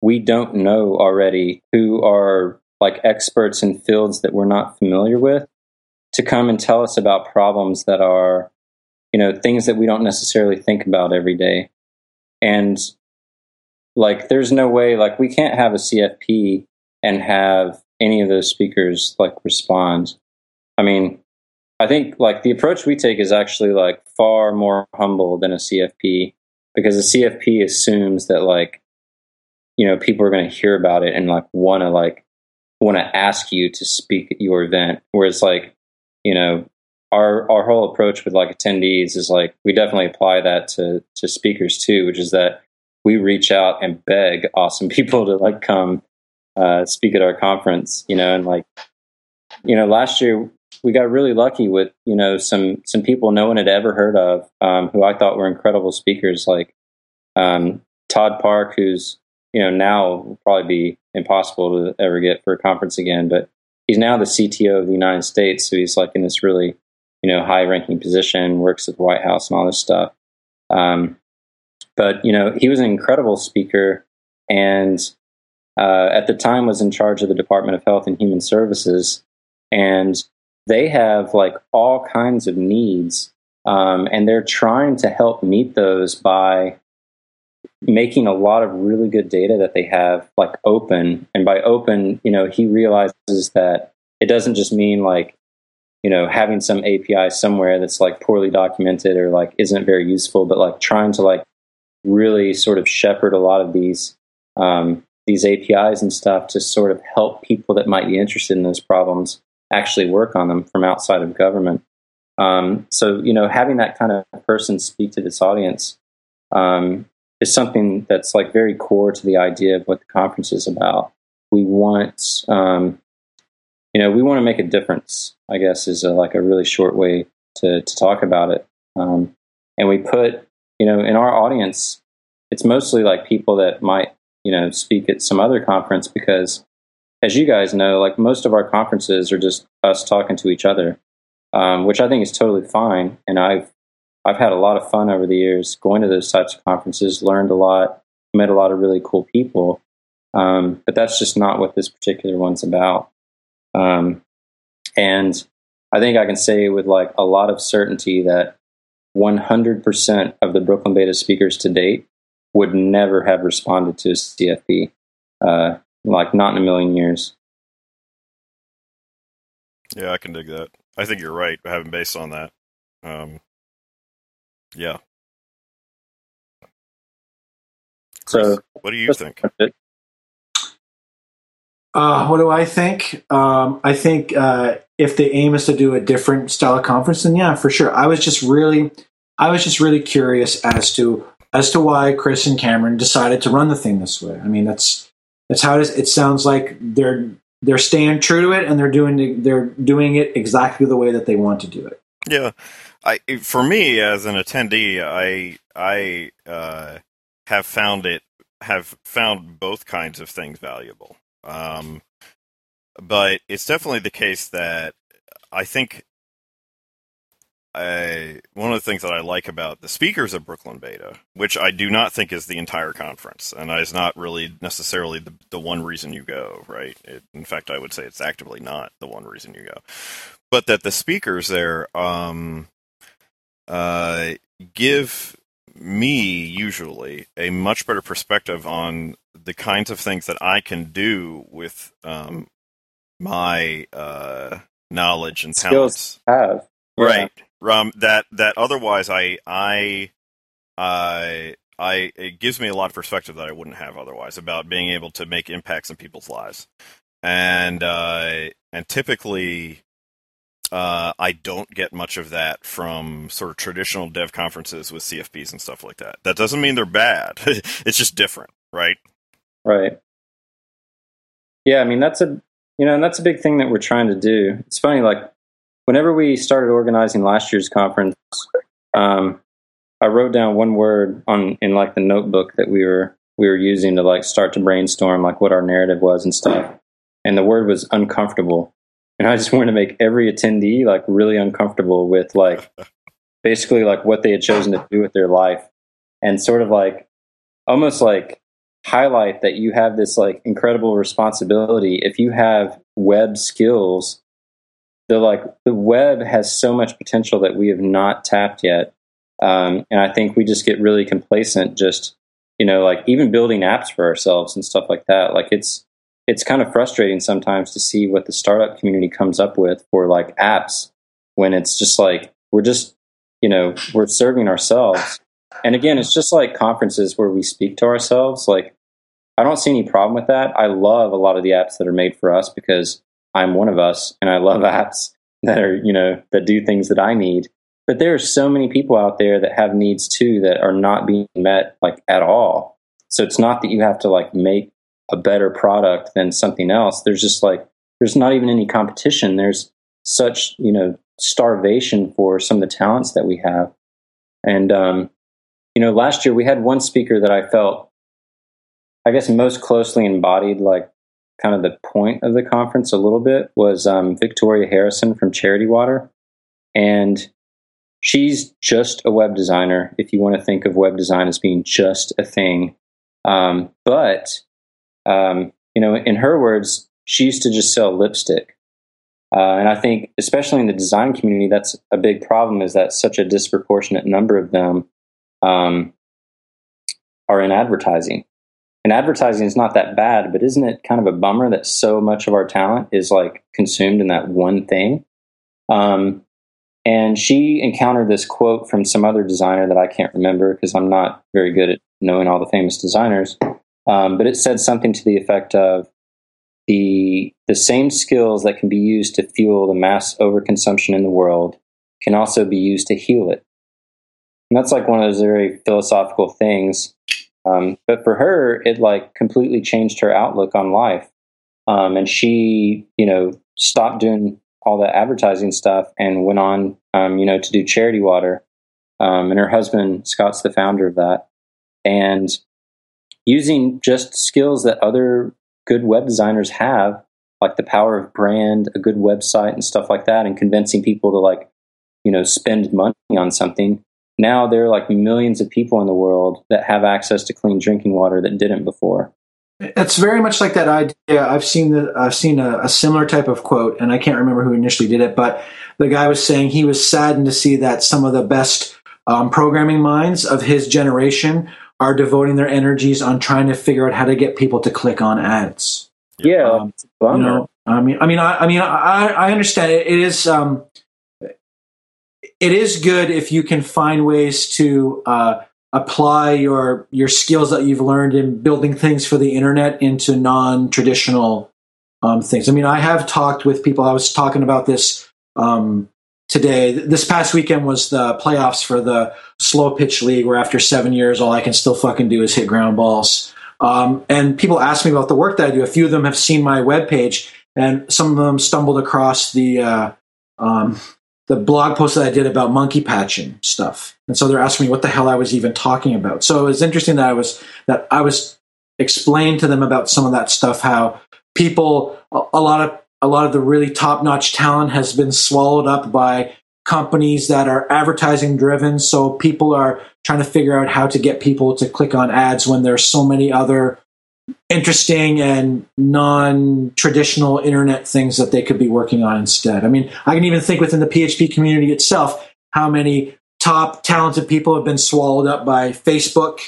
we don't know already who are like experts in fields that we're not familiar with to come and tell us about problems that are you know things that we don't necessarily think about every day and like there's no way like we can't have a cfp and have any of those speakers like respond. I mean i think like the approach we take is actually like far more humble than a cfp because a cfp assumes that like you know people are going to hear about it and like want to like want to ask you to speak at your event. Whereas like you know our our whole approach with like attendees is like we definitely apply that to to speakers too, which is that we reach out and beg awesome (laughs) people to like come uh, speak at our conference, you know, and like you know last year we got really lucky with you know some some people no one had ever heard of um, who I thought were incredible speakers like um, Todd Park, who's you know now will probably be impossible to ever get for a conference again, but he's now the CTO of the United States, so he's like in this really you know, high ranking position, works at the White House and all this stuff. Um, but, you know, he was an incredible speaker and uh, at the time was in charge of the Department of Health and Human Services. And they have like all kinds of needs. Um, and they're trying to help meet those by making a lot of really good data that they have like open. And by open, you know, he realizes that it doesn't just mean like you know having some api somewhere that's like poorly documented or like isn't very useful but like trying to like really sort of shepherd a lot of these um, these apis and stuff to sort of help people that might be interested in those problems actually work on them from outside of government um, so you know having that kind of person speak to this audience um, is something that's like very core to the idea of what the conference is about we want um, you know, we want to make a difference. I guess is a, like a really short way to to talk about it. Um, and we put, you know, in our audience, it's mostly like people that might, you know, speak at some other conference because, as you guys know, like most of our conferences are just us talking to each other, um, which I think is totally fine. And I've I've had a lot of fun over the years going to those types of conferences, learned a lot, met a lot of really cool people. Um, but that's just not what this particular one's about. Um, and I think I can say with like a lot of certainty that 100% of the Brooklyn Beta speakers to date would never have responded to a CFP, uh, like not in a million years. Yeah, I can dig that. I think you're right, having based on that. Um, yeah. So, what do you think? Uh, what do I think? Um, I think uh, if the aim is to do a different style of conference, then yeah, for sure. I was just really, I was just really curious as to as to why Chris and Cameron decided to run the thing this way. I mean, that's that's how it is. It sounds like they're they're staying true to it, and they're doing they're doing it exactly the way that they want to do it. Yeah, I for me as an attendee, I I uh, have found it have found both kinds of things valuable. Um, but it's definitely the case that I think I, one of the things that I like about the speakers of Brooklyn Beta, which I do not think is the entire conference, and is not really necessarily the, the one reason you go, right? It, in fact, I would say it's actively not the one reason you go, but that the speakers there um, uh, give me usually a much better perspective on the kinds of things that I can do with um, my uh, knowledge and talents. have right. Um, that that otherwise I I I I it gives me a lot of perspective that I wouldn't have otherwise about being able to make impacts in people's lives. And uh, and typically uh, I don't get much of that from sort of traditional dev conferences with CFPs and stuff like that. That doesn't mean they're bad. (laughs) it's just different, right? Right. Yeah, I mean that's a you know, and that's a big thing that we're trying to do. It's funny, like whenever we started organizing last year's conference, um, I wrote down one word on in like the notebook that we were we were using to like start to brainstorm like what our narrative was and stuff. And the word was uncomfortable and I just wanted to make every attendee like really uncomfortable with like (laughs) basically like what they had chosen to do with their life, and sort of like almost like highlight that you have this like incredible responsibility. If you have web skills, the like the web has so much potential that we have not tapped yet. Um, and I think we just get really complacent, just you know, like even building apps for ourselves and stuff like that. Like it's it's kind of frustrating sometimes to see what the startup community comes up with for like apps when it's just like we're just you know we're serving ourselves. And again it's just like conferences where we speak to ourselves. Like i don't see any problem with that. I love a lot of the apps that are made for us because i'm one of us and i love (laughs) apps that are you know that do things that i need. But there are so many people out there that have needs too that are not being met like at all. So it's not that you have to like make a better product than something else. There's just like there's not even any competition. There's such you know starvation for some of the talents that we have. And um, you know last year we had one speaker that i felt i guess most closely embodied like kind of the point of the conference a little bit was um, victoria harrison from charity water. And she's just a web designer if you want to think of web design as being just a thing. Um, but um, you know in her words she used to just sell lipstick uh, and I think, especially in the design community, that's a big problem. Is that such a disproportionate number of them um, are in advertising? And advertising is not that bad, but isn't it kind of a bummer that so much of our talent is like consumed in that one thing? Um, and she encountered this quote from some other designer that I can't remember because I'm not very good at knowing all the famous designers. Um, but it said something to the effect of the the same skills that can be used to fuel the mass overconsumption in the world can also be used to heal it. And that's like one of those very philosophical things. Um, but for her, it like completely changed her outlook on life. Um, and she, you know, stopped doing all the advertising stuff and went on, um, you know, to do charity water. Um, and her husband, Scott's the founder of that. And using just skills that other good web designers have, like the power of brand, a good website, and stuff like that, and convincing people to like, you know, spend money on something. Now there are like millions of people in the world that have access to clean drinking water that didn't before. It's very much like that idea. I've seen the, I've seen a, a, similar type of quote, and I can't remember who initially did it, but the guy was saying he was saddened to see that some of the best um, programming minds of his generation are devoting their energies on trying to figure out how to get people to click on ads. Yeah, um, you know, I mean, I mean, I, I mean, I, I understand it, it is, um, it is good if you can find ways to uh, apply your your skills that you've learned in building things for the internet into non-traditional um, things. I mean, I have talked with people. I was talking about this um, today. This past weekend was the playoffs for the slow pitch league, where after seven years, all I can still fucking do is hit ground balls. Um, and people ask me about the work that I do. A few of them have seen my webpage, and some of them stumbled across the uh, um, the blog post that I did about monkey patching stuff. And so they're asking me what the hell I was even talking about. So it was interesting that I was that I was explained to them about some of that stuff. How people, a, a lot of a lot of the really top notch talent has been swallowed up by companies that are advertising driven. So people are trying to figure out how to get people to click on ads when there's so many other interesting and non traditional internet things that they could be working on instead. I mean, I can even think within the PHP community itself how many top talented people have been swallowed up by Facebook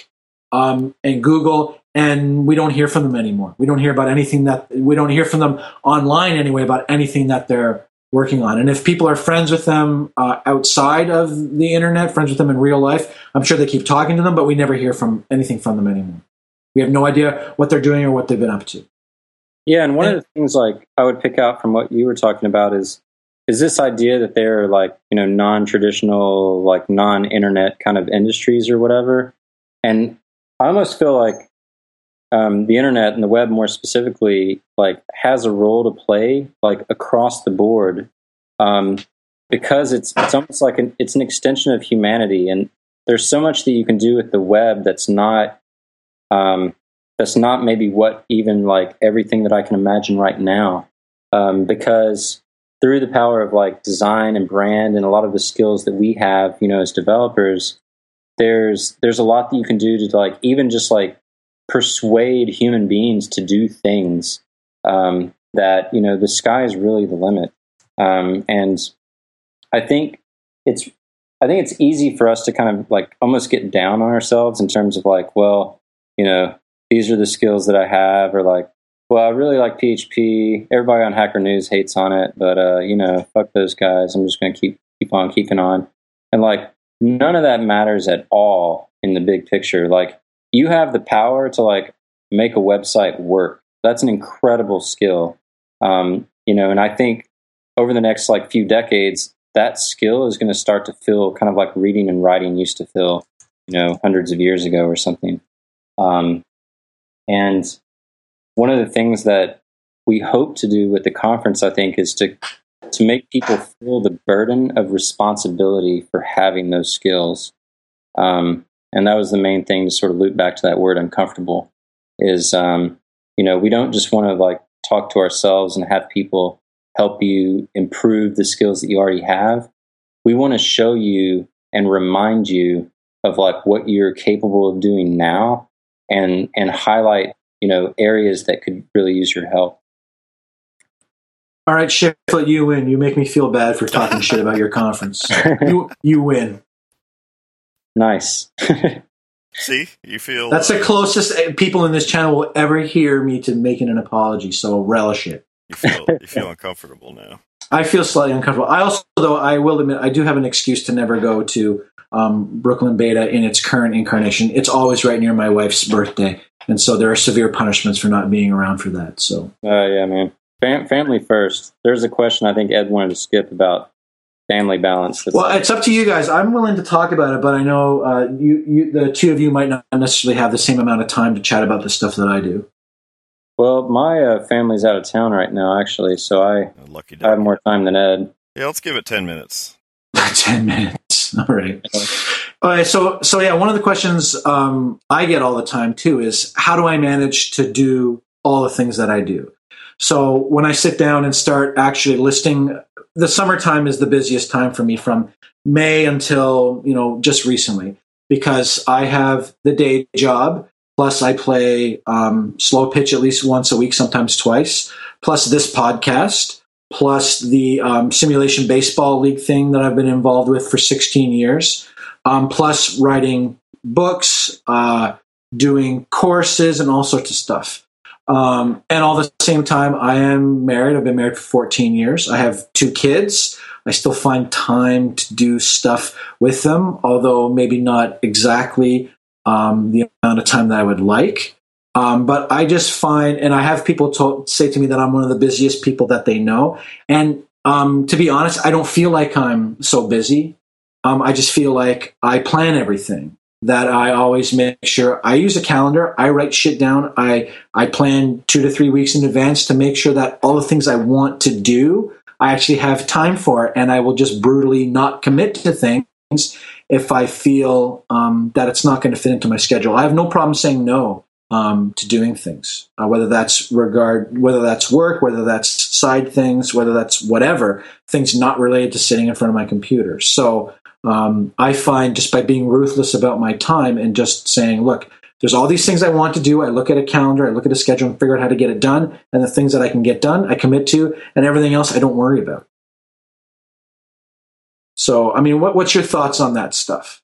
um, and Google and we don't hear from them anymore. We don't hear about anything that we don't hear from them online anyway about anything that they're working on. And if people are friends with them uh, outside of the internet, friends with them in real life, I'm sure they keep talking to them, but we never hear from anything from them anymore. We have no idea what they're doing or what they've been up to. Yeah, and one and, of the things like I would pick out from what you were talking about is is this idea that they're like you know non-traditional like non-internet kind of industries or whatever and i almost feel like um, the internet and the web more specifically like has a role to play like across the board um, because it's it's almost like an it's an extension of humanity. And there's so much that you can do with the web that's not um, that's not maybe what even like everything that I can imagine right now. Um, because through the power of like design and brand and a lot of the skills that we have you know as developers there's there's a lot that you can do to like even just like persuade human beings to do things um, that you know the sky is really the limit. Um, and i think it's i think it's easy for us to kind of like almost get down on ourselves in terms of like well you know these are the skills that i have or like well i really like php everybody on hacker news hates on it but uh, you know fuck those guys. I'm just going to keep keep on keeping on. And like none of that matters at all in the big picture. Like you have the power to like make a website work. That's an incredible skill. Um, you know, and I think over the next like few decades, that skill is going to start to feel kind of like reading and writing used to feel, you know, hundreds of years ago or something. Um, and one of the things that we hope to do with the conference, I think, is to to make people feel the burden of responsibility for having those skills. Um, and that was the main thing to sort of loop back to that word uncomfortable is um, you know we don't just want to like talk to ourselves and have people help you improve the skills that you already have. We want to show you and remind you of like what you're capable of doing now and and highlight you know areas that could really use your help. All right Shiflett, you win. You make me feel bad for talking shit about your conference. (laughs) You you win Nice. (laughs) See, you feel that's the closest people in this channel will ever hear me to making an apology. So relish it. You feel (laughs) you feel uncomfortable now. I feel slightly uncomfortable. I also, though, I will admit, I do have an excuse to never go to um, Brooklyn Beta in its current incarnation. It's always right near my wife's birthday, and so there are severe punishments for not being around for that. So, uh, yeah, man, Fam- family first. There's a question I think Ed wanted to skip about family balance. Well, it's up to you guys. I'm willing to talk about it, but I know uh, you, you, the two of you might not necessarily have the same amount of time to chat about the stuff that I do. Well, my uh, family's out of town right now, actually, so I, Lucky I have more time than Ed. Yeah, let's give it ten minutes. (laughs) ten minutes. (laughs) All right. All right. So, so yeah, one of the questions um, I get all the time too is how do I manage to do all the things that I do? So when I sit down and start actually listing the summertime is the busiest time for me from May until, you know, just recently because I have the day job. Plus, I play um, slow pitch at least once a week, sometimes twice. Plus, this podcast. Plus, the um, simulation baseball league thing that I've been involved with for 16 years. Um, plus, writing books, uh, doing courses, and all sorts of stuff. Um, and all the same time, I am married. I've been married for 14 years. I have two kids. I still find time to do stuff with them, although maybe not exactly um, the amount of time that I would like. Um, but I just find, and I have people to, say to me that I'm one of the busiest people that they know. And um, to be honest, I don't feel like I'm so busy. Um, I just feel like I plan everything that I always make sure I use a calendar. I write shit down. I, I plan two to three weeks in advance to make sure that all the things I want to do, I actually have time for. And I will just brutally not commit to things if I feel um, that it's not going to fit into my schedule. I have no problem saying no um, to doing things, uh, whether that's regard, whether that's work, whether that's side things, whether that's whatever things not related to sitting in front of my computer. So um, I find just by being ruthless about my time and just saying, look, there's all these things I want to do. I look at a calendar, I look at a schedule and figure out how to get it done. And the things that I can get done, I commit to, and everything else I don't worry about. So, I mean, what, what's your thoughts on that stuff?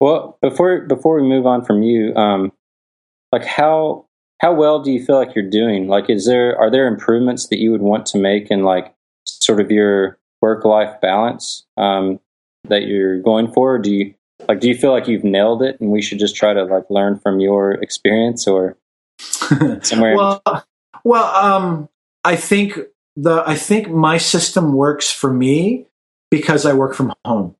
Well, before before we move on from you, um, like how how well do you feel like you're doing? Like, is there are there improvements that you would want to make in like sort of your work life balance? Um, that you're going for? do you like do you feel like you've nailed it and we should just try to like learn from your experience or (laughs) somewhere? well, well, um, I think the I think my system works for me because I work from home.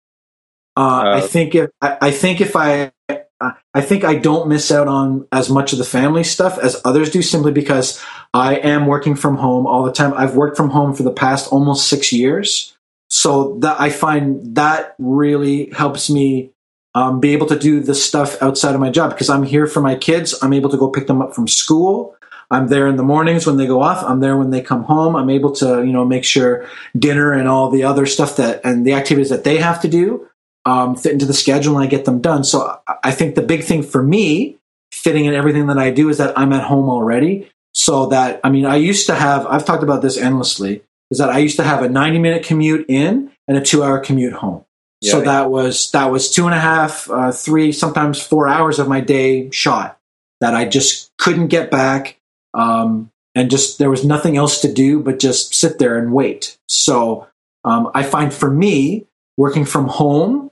Uh, uh, I think if I, I think if I I think I don't miss out on as much of the family stuff as others do simply because I am working from home all the time. I've worked from home for the past almost six years. So that I find that really helps me um, be able to do the stuff outside of my job because I'm here for my kids. I'm able to go pick them up from school. I'm there in the mornings when they go off. I'm there when they come home. I'm able to, you know, make sure dinner and all the other stuff that and the activities that they have to do um, fit into the schedule and I get them done. So I think the big thing for me fitting in everything that I do is that I'm at home already. So that, I mean, I used to have, I've talked about this endlessly, is that I used to have a 90 minute commute in and a two hour commute home. Yeah. So that was, that was two and a half, uh, three, sometimes four hours of my day shot that I just couldn't get back. Um, and just, there was nothing else to do but just sit there and wait. So um, I find for me, working from home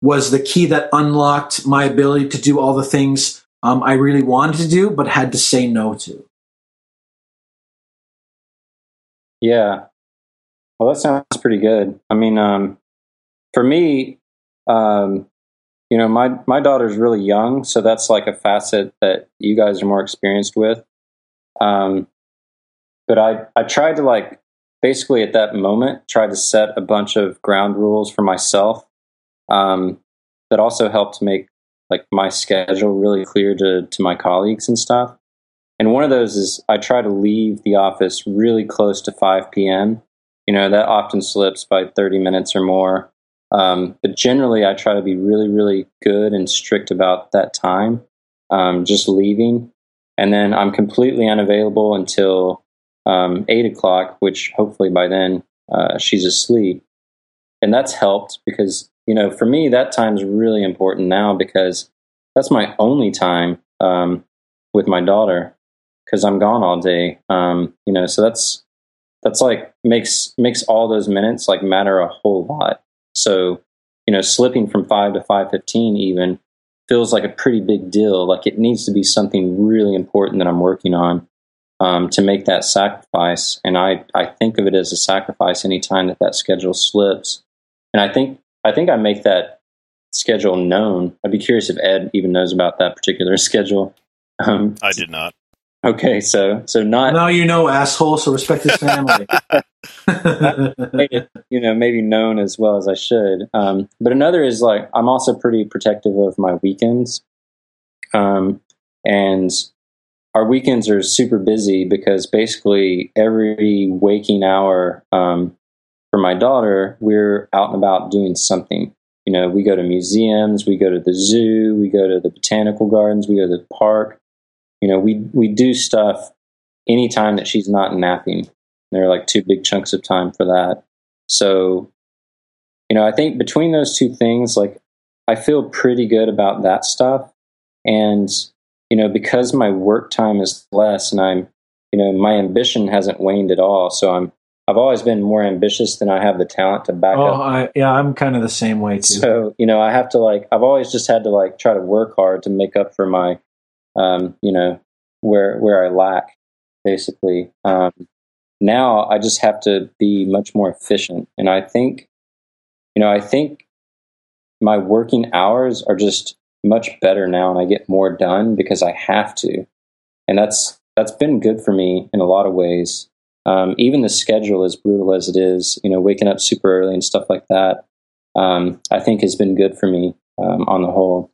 was the key that unlocked my ability to do all the things um, I really wanted to do, but had to say no to. Yeah. Well, that sounds pretty good. I mean, um, for me, um, you know, my my daughter's really young, so that's like a facet that you guys are more experienced with. Um, but I I tried to like basically at that moment try to set a bunch of ground rules for myself um, that also helped make like my schedule really clear to to my colleagues and stuff. And one of those is I try to leave the office really close to 5 p.m. You know, that often slips by 30 minutes or more. Um, but generally, I try to be really, really good and strict about that time, um, just leaving. And then I'm completely unavailable until um, 8 o'clock, which hopefully by then uh, she's asleep. And that's helped because, you know, for me, that time's really important now because that's my only time um, with my daughter because I'm gone all day. Um, you know, so that's that's like makes makes all those minutes like matter a whole lot. So, you know, slipping from five to five fifteen even feels like a pretty big deal. Like it needs to be something really important that I'm working on um, to make that sacrifice. And I I think of it as a sacrifice anytime that that schedule slips. And I think I think I make that schedule known. I'd be curious if Ed even knows about that particular (laughs) schedule. Um, I did not. Okay, so so not now you know, asshole. So respect his family. (laughs) (laughs) it, you know maybe known as well as I should. Um, but another is like I'm also pretty protective of my weekends, um, and our weekends are super busy because basically every waking hour um, for my daughter, we're out and about doing something. You know, we go to museums, we go to the zoo, we go to the botanical gardens, we go to the park. You know, we we do stuff anytime that she's not napping. There are like two big chunks of time for that. So, you know, I think between those two things, like I feel pretty good about that stuff. And, you know, because my work time is less and I'm, you know, my ambition hasn't waned at all. So I'm, I've always been more ambitious than I have the talent to back oh, up. I, yeah, I'm kind of the same way too. So, you know, I have to like, I've always just had to like try to work hard to make up for my, um, you know, where, where I lack basically. Um, now I just have to be much more efficient. And I think, you know, I think my working hours are just much better now and I get more done because I have to. And that's, that's been good for me in a lot of ways. Um, even the schedule, as brutal as it is, you know, waking up super early and stuff like that, um, I think has been good for me um, on the whole.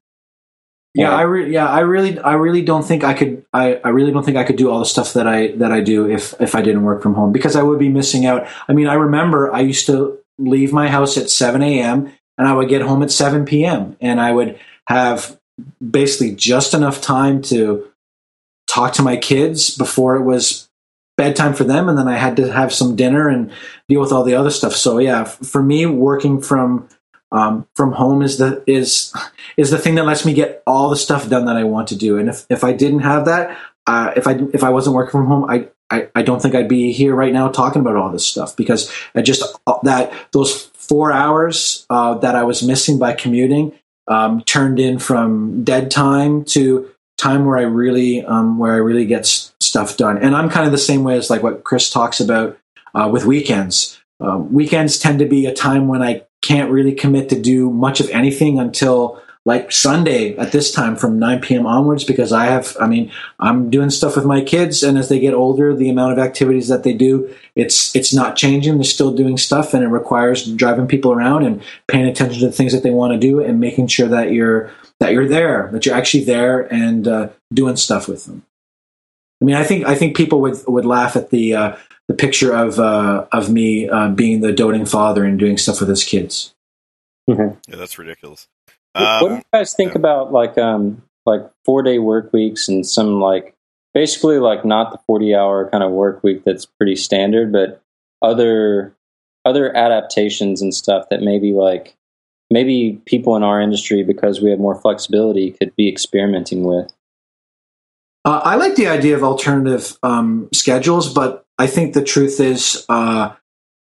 Yeah, I re- yeah, I really, I really don't think I could. I, I really don't think I could do all the stuff that I that I do if if I didn't work from home because I would be missing out. I mean, I remember I used to leave my house at seven a.m. and I would get home at seven p.m. and I would have basically just enough time to talk to my kids before it was bedtime for them, and then I had to have some dinner and deal with all the other stuff. So yeah, for me, working from um, from home is the is is the thing that lets me get all the stuff done that I want to do. And if, if I didn't have that, uh, if I if I wasn't working from home, I, I I don't think I'd be here right now talking about all this stuff because I just uh, that those four hours uh, that I was missing by commuting um, turned in from dead time to time where I really um, where I really get s- stuff done. And I'm kind of the same way as like what Chris talks about uh, with weekends. Um, weekends tend to be a time when I can't really commit to do much of anything until like Sunday at this time from 9 p.m. onwards because I have, I mean, I'm doing stuff with my kids, and as they get older, the amount of activities that they do, it's it's not changing. They're still doing stuff, and it requires driving people around and paying attention to the things that they want to do, and making sure that you're that you're there, that you're actually there and uh, doing stuff with them. I mean, I think I think people would would laugh at the uh, the picture of uh, of me uh, being the doting father and doing stuff with his kids. Mhm. Yeah, that's ridiculous. What- what do Um, you guys think yeah. about like um like four day work weeks and some like basically like not the 40 hour kind of work week that's pretty standard, but other other adaptations and stuff that maybe like maybe people in our industry because we have more flexibility could be experimenting with. Uh, I like the idea of alternative um, schedules, but I think the truth is uh,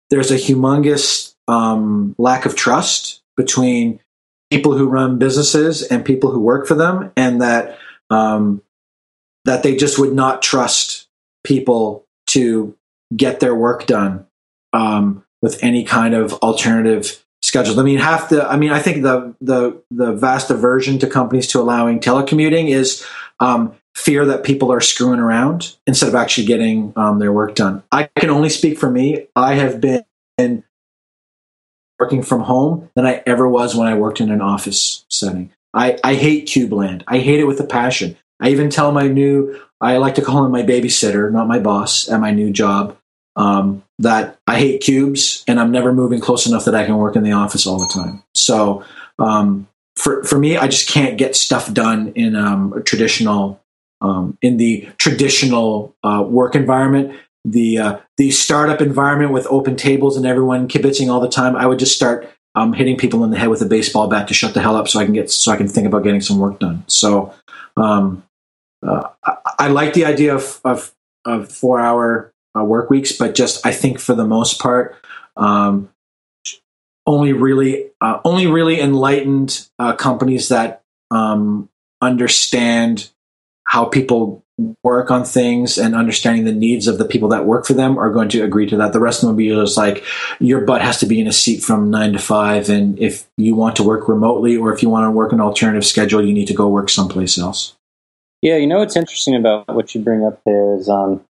there's a humongous um, lack of trust between people who run businesses and people who work for them, and that um, that they just would not trust people to get their work done um, with any kind of alternative schedule. I mean, half the I mean, I think the the the vast aversion to companies to allowing telecommuting is um, fear that people are screwing around instead of actually getting um, their work done. I can only speak for me. I have been working from home than I ever was when I worked in an office setting. I, I hate Cubeland. I hate it with a passion. I even tell my new, I like to call him my babysitter, not my boss, at my new job, um, that I hate cubes and I'm never moving close enough that I can work in the office all the time. So um, for for me, I just can't get stuff done in um, a traditional um, in the traditional uh, work environment. The uh, the startup environment with open tables and everyone kibitzing all the time. I would just start um, hitting people in the head with a baseball bat to shut the hell up, so I can get so I can think about getting some work done. So um, uh, I, I, like the idea of of, of four hour uh, work weeks, but just I think for the most part, um, only really uh, only really enlightened uh, companies that um, understand how people work on things and understanding the needs of the people that work for them are going to agree to that. The rest of them will be just like your butt has to be in a seat from nine to five, and if you want to work remotely or if you want to work an alternative schedule, you need to go work someplace else. Yeah, you know what's interesting about what you bring up there is um,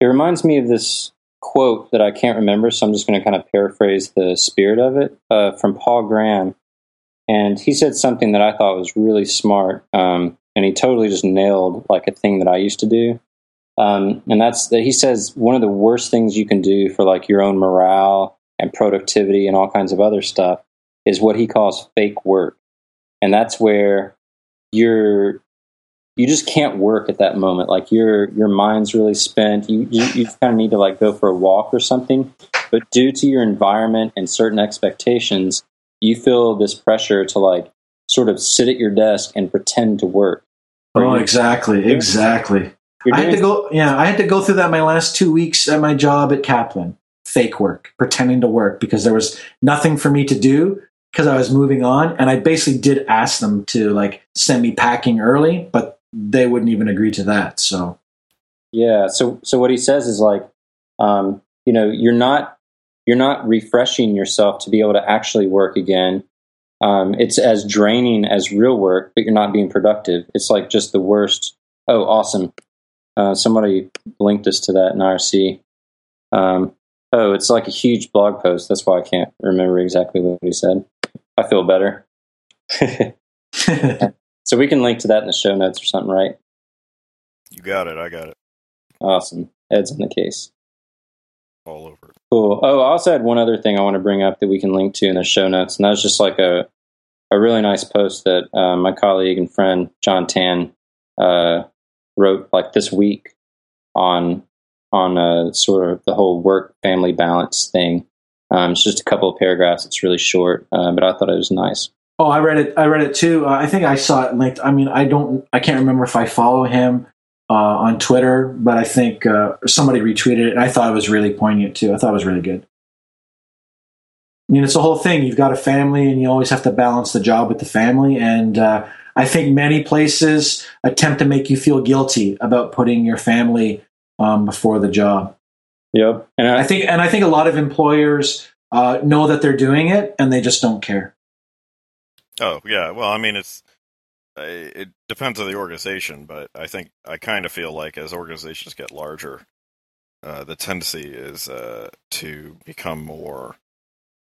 it reminds me of this quote that I can't remember, so I'm just going to kind of paraphrase the spirit of it uh, from Paul Graham. And he said something that I thought was really smart, um, and he totally just nailed like a thing that I used to do. Um, and that's that he says one of the worst things you can do for like your own morale and productivity and all kinds of other stuff is what he calls fake work. And that's where you're you just can't work at that moment. Like your your mind's really spent. You, you you kind of need to like go for a walk or something. But due to your environment and certain expectations, you feel this pressure to like sort of sit at your desk and pretend to work. Oh, exactly, exactly. I had to go. Yeah, I had to go through that my last two weeks at my job at Kaplan. Fake work, pretending to work because there was nothing for me to do because I was moving on, and I basically did ask them to like send me packing early, but they wouldn't even agree to that. So, yeah. So, so what he says is like, um, you know, you're not you're not refreshing yourself to be able to actually work again. Um, it's as draining as real work, but you're not being productive. It's like just the worst. Oh, awesome! Uh, somebody linked us to that in IRC. Um, oh, it's like a huge blog post. That's why I can't remember exactly what he said. I feel better. (laughs) So we can link to that in the show notes or something, right? You got it. I got it. Awesome. Ed's in the case. All over. Cool. Oh, I also had one other thing I want to bring up that we can link to in the show notes, and that's just like a a really nice post that uh, my colleague and friend Jon Tan uh, wrote like this week on on uh, sort of the whole work family balance thing. Um, it's just a couple of paragraphs. It's really short, uh, but I thought it was nice. Oh, I read it. I read it too. Uh, I think I saw it linked. I mean, I don't. I can't remember if I follow him on Twitter, but I think somebody retweeted it, and I thought it was really poignant too. I thought it was really good. I mean, it's the whole thing. You've got a family, and you always have to balance the job with the family. And uh, I think many places attempt to make you feel guilty about putting your family um, before the job. Yep. And I, I think, and I think a lot of employers uh, know that they're doing it, and they just don't care. Oh yeah, well, I mean, it's it depends on the organization, but I think I kind of feel like as organizations get larger, uh, the tendency is uh, to become more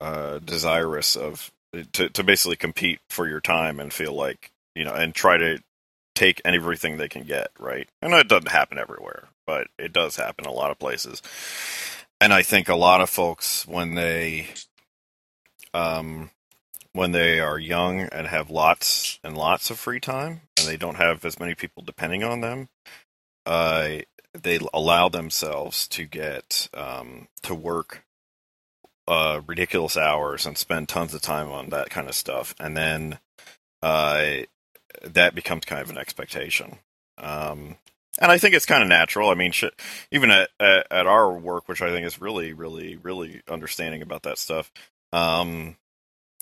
uh, desirous of to to basically compete for your time and feel like you know and try to take everything they can get right. Know it doesn't happen everywhere, but it does happen a lot of places. And I think a lot of folks when they um when they are young and have lots and lots of free time, and they don't have as many people depending on them, uh, they allow themselves to get um, to work ridiculous hours and spend tons of time on that kind of stuff, and then uh, that becomes kind of an expectation. Um, and I think it's kind of natural. I mean, even at, at, at our work, which I think is really, really, really understanding about that stuff. Um,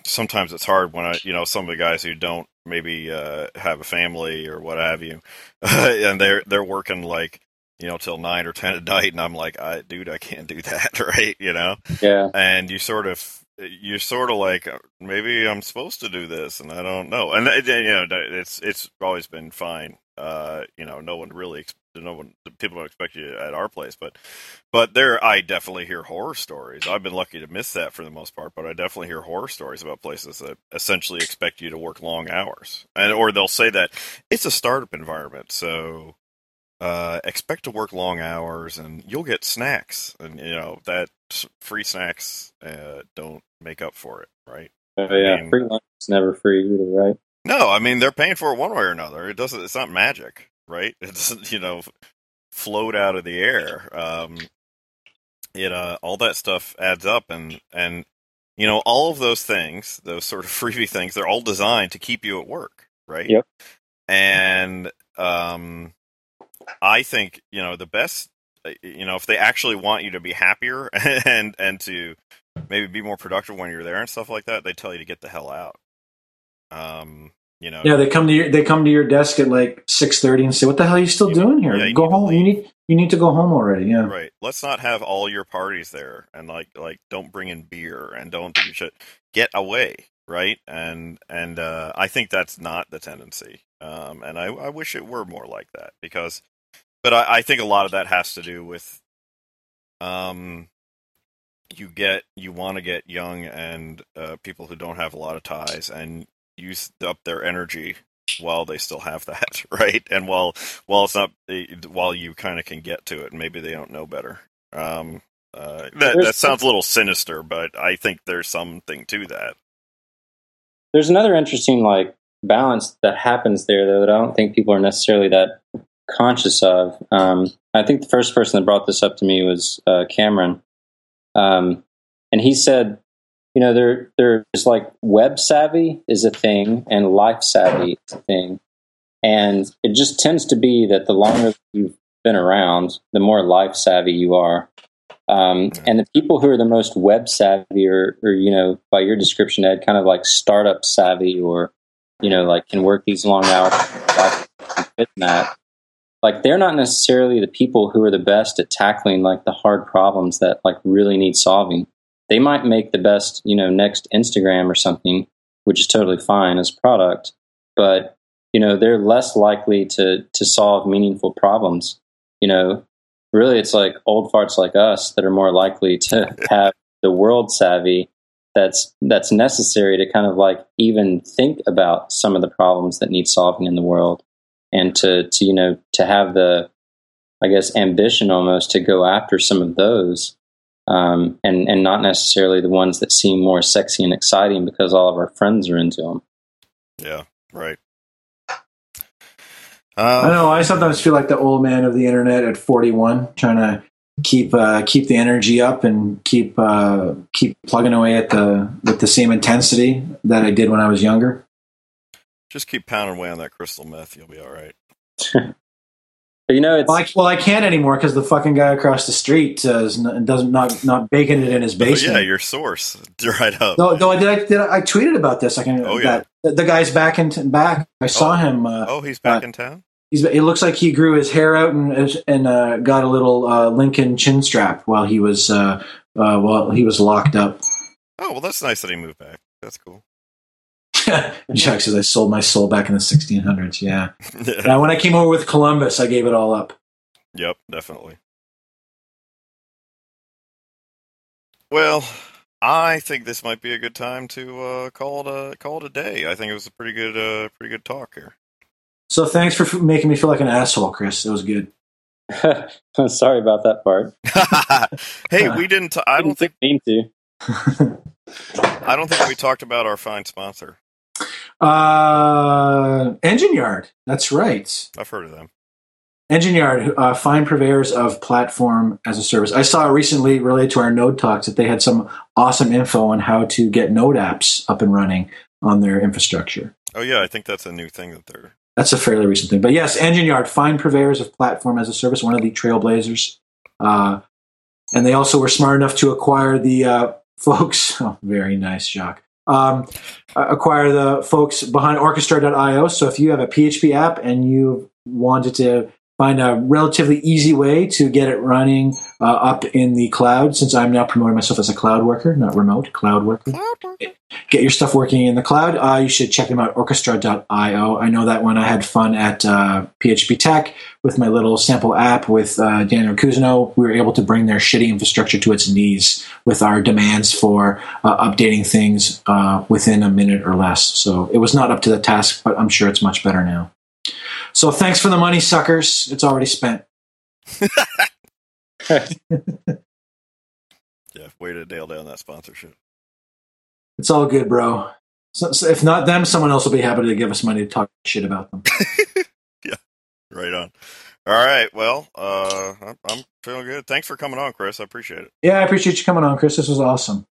sometimes it's hard when I, you know, some of the guys who don't maybe uh, have a family or what have you, (laughs) and they're they're working like you know till nine or ten at night, and I'm like, I, dude, I can't do (laughs) that, (laughs) right? You know, Yeah. and you sort of you're sort of like uh, maybe I'm supposed to do this and I don't know and uh, you know it's it's always been fine uh you know no one really no one people don't expect you at our place but but there I definitely hear horror stories I've been lucky to miss that for the most part but I definitely hear horror stories about places that essentially expect you to work long hours and or they'll say that it's a startup environment so uh, expect to work long hours and you'll get snacks and you know that free snacks uh, don't make up for it right Oh, yeah. I mean- free lunch is never free either, right? no i mean they're paying for it one way or another it doesn't it's not magic right (laughs) it doesn't you know float out of the air um it uh all that stuff adds up and and you know all of those things those sort of (laughs) freebie things they're all designed to keep you at work right Yep. and um i think you know the best uh, you know if they actually want you to be happier (laughs) and and to maybe be more productive when you're there and stuff like that they tell you to get the hell out um you know Yeah, they come to your they come to your desk at like six thirty and say, "What the hell are you still You- doing here? yeah, go home. You need you need to go home already." Yeah, Right. Let's not have all your parties there and like like don't bring in beer and don't do shit. Get away, right? And and uh I think that's not the tendency. Um and I I wish it were more like that because but I, I think a lot of that has to do with um you get you want to get young and uh people who don't have a lot of ties and use up their energy while they still have that, (laughs) right? And while while it's not while you kind of can get to it, maybe they don't know better. Um, uh, that that sounds a little sinister, but I think there's something to that. There's another interesting like balance that happens there though that I don't think people are necessarily that conscious of. Um, I think the first person that brought this up to me was uh, Cameron, um, and he said, you know, there there's like web savvy is a thing and life savvy is a thing, and it just tends to be that the longer you've been around, the more life savvy you are. Um, and the people who are the most web savvy or, or, you know, by your description, Ed, kind of like startup savvy or, you know, like can work these long hours, fit that. Like they're not necessarily the people who are the best at tackling like the hard problems that like really need solving. They might make the best, you know, next Instagram or something, which is totally fine as a product, but you know, they're less likely to to solve meaningful problems. You know, really it's like old farts like us that are more likely to (laughs) have the world savvy that's that's necessary to kind of like even think about some of the problems that need solving in the world and to to you know to have the i guess ambition almost to go after some of those um, and and not necessarily the ones that seem more sexy and exciting because all of our friends are into them Yeah, right. I know. I sometimes feel like the old man of the internet at forty one, trying to keep uh, keep the energy up and keep uh, keep plugging away at the with the same intensity that I did when I was younger. Just keep pounding away on that crystal meth. You'll be all right. (laughs) but you know it's Well, I, well, I can't anymore because the fucking guy across the street uh, is doesn't not not baking it in his (laughs) But basement. yeah, your source (laughs) right up. Though, though I did, I did, I tweeted about this. I can. Oh, yeah. that, the guy's back in back. I saw Oh. him. Uh, oh, he's back uh, in town. he's. It looks like he grew his hair out and and uh, got a little uh, Lincoln chin strap while he was uh, uh, while he was locked up. Oh, well, that's nice that he moved back. That's cool. (laughs) Jack says I sold my soul back in the 1600s. Yeah. (laughs) Now when I came over with Columbus, I gave it all up. Yep, definitely. Well, I think this might be a good time to uh, call it a call it a day. I think it was a pretty good uh, pretty good talk here. So thanks for f- making me feel like an asshole, Chris. It was good. I'm (laughs) sorry about that part hey, we didn't. T- I don't think mean to I don't think we talked about our fine sponsor. Uh, Engine Yard. That's right. I've heard of them. Engine Yard, uh, fine purveyors of platform as a service. I saw recently related to our Node talks that they had some awesome info on how to get Node apps up and running on their infrastructure. Oh yeah, I think that's a new thing that they're. That's a fairly recent thing. But yes, Engine Yard, fine purveyors of platform as a service, one of the trailblazers. Uh, and they also were smart enough to acquire the uh, (laughs) folks. Oh, very nice, Jacques. Um, acquire the folks behind Orchestra.io. So if you have a PHP app and you wanted to find a relatively easy way to get it running uh, up in the cloud, since I'm now promoting myself as a cloud worker, not remote, cloud worker. Get your stuff working in the cloud. Uh, you should check them out, orchestra.io. I know that when I had fun at uh, PHP Tek with my little sample app with uh, Daniel Cousineau, we were able to bring their shitty infrastructure to its knees with our demands for uh, updating things uh, within a minute or less. So it was not up to the task, but I'm sure it's much better now. So thanks for the money, suckers. It's already spent. (laughs) Yeah, way to nail down that sponsorship. It's all good, bro. So, so if not them, someone else will be happy to give us money to talk shit about them. (laughs) Yeah, right on. All right. Well, uh, I'm, I'm feeling good. Thanks for coming on, Chris. I appreciate it. Yeah, I appreciate you coming on, Chris. This was awesome.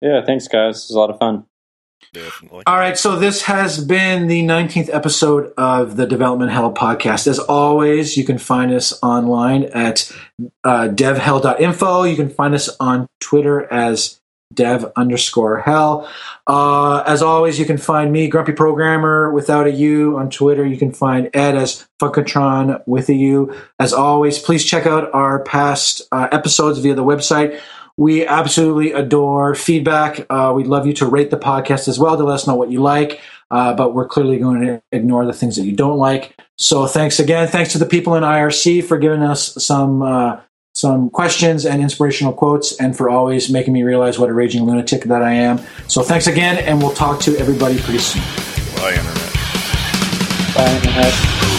Yeah, thanks, guys. It was a lot of fun. Definitely. All right, so this has been the 19th episode of the Development Hell podcast. As always, you can find us online at uh, devhell.info. You can find us on Twitter as dev underscore hell. Uh, as always, you can find me, Grumpy Programmer, without a U on Twitter. You can find Ed as Funkatron with a U. As always, please check out our past uh, episodes via the website. We absolutely adore feedback. Uh, we'd love you to rate the podcast as well to let us know what you like. Uh, but we're clearly going to ignore the things that you don't like. So thanks again. Thanks to the people in IRC for giving us some uh, some questions and inspirational quotes, and for always making me realize what a raging lunatic that I am. So thanks again, and we'll talk to everybody pretty soon. Bye, Internet. Bye.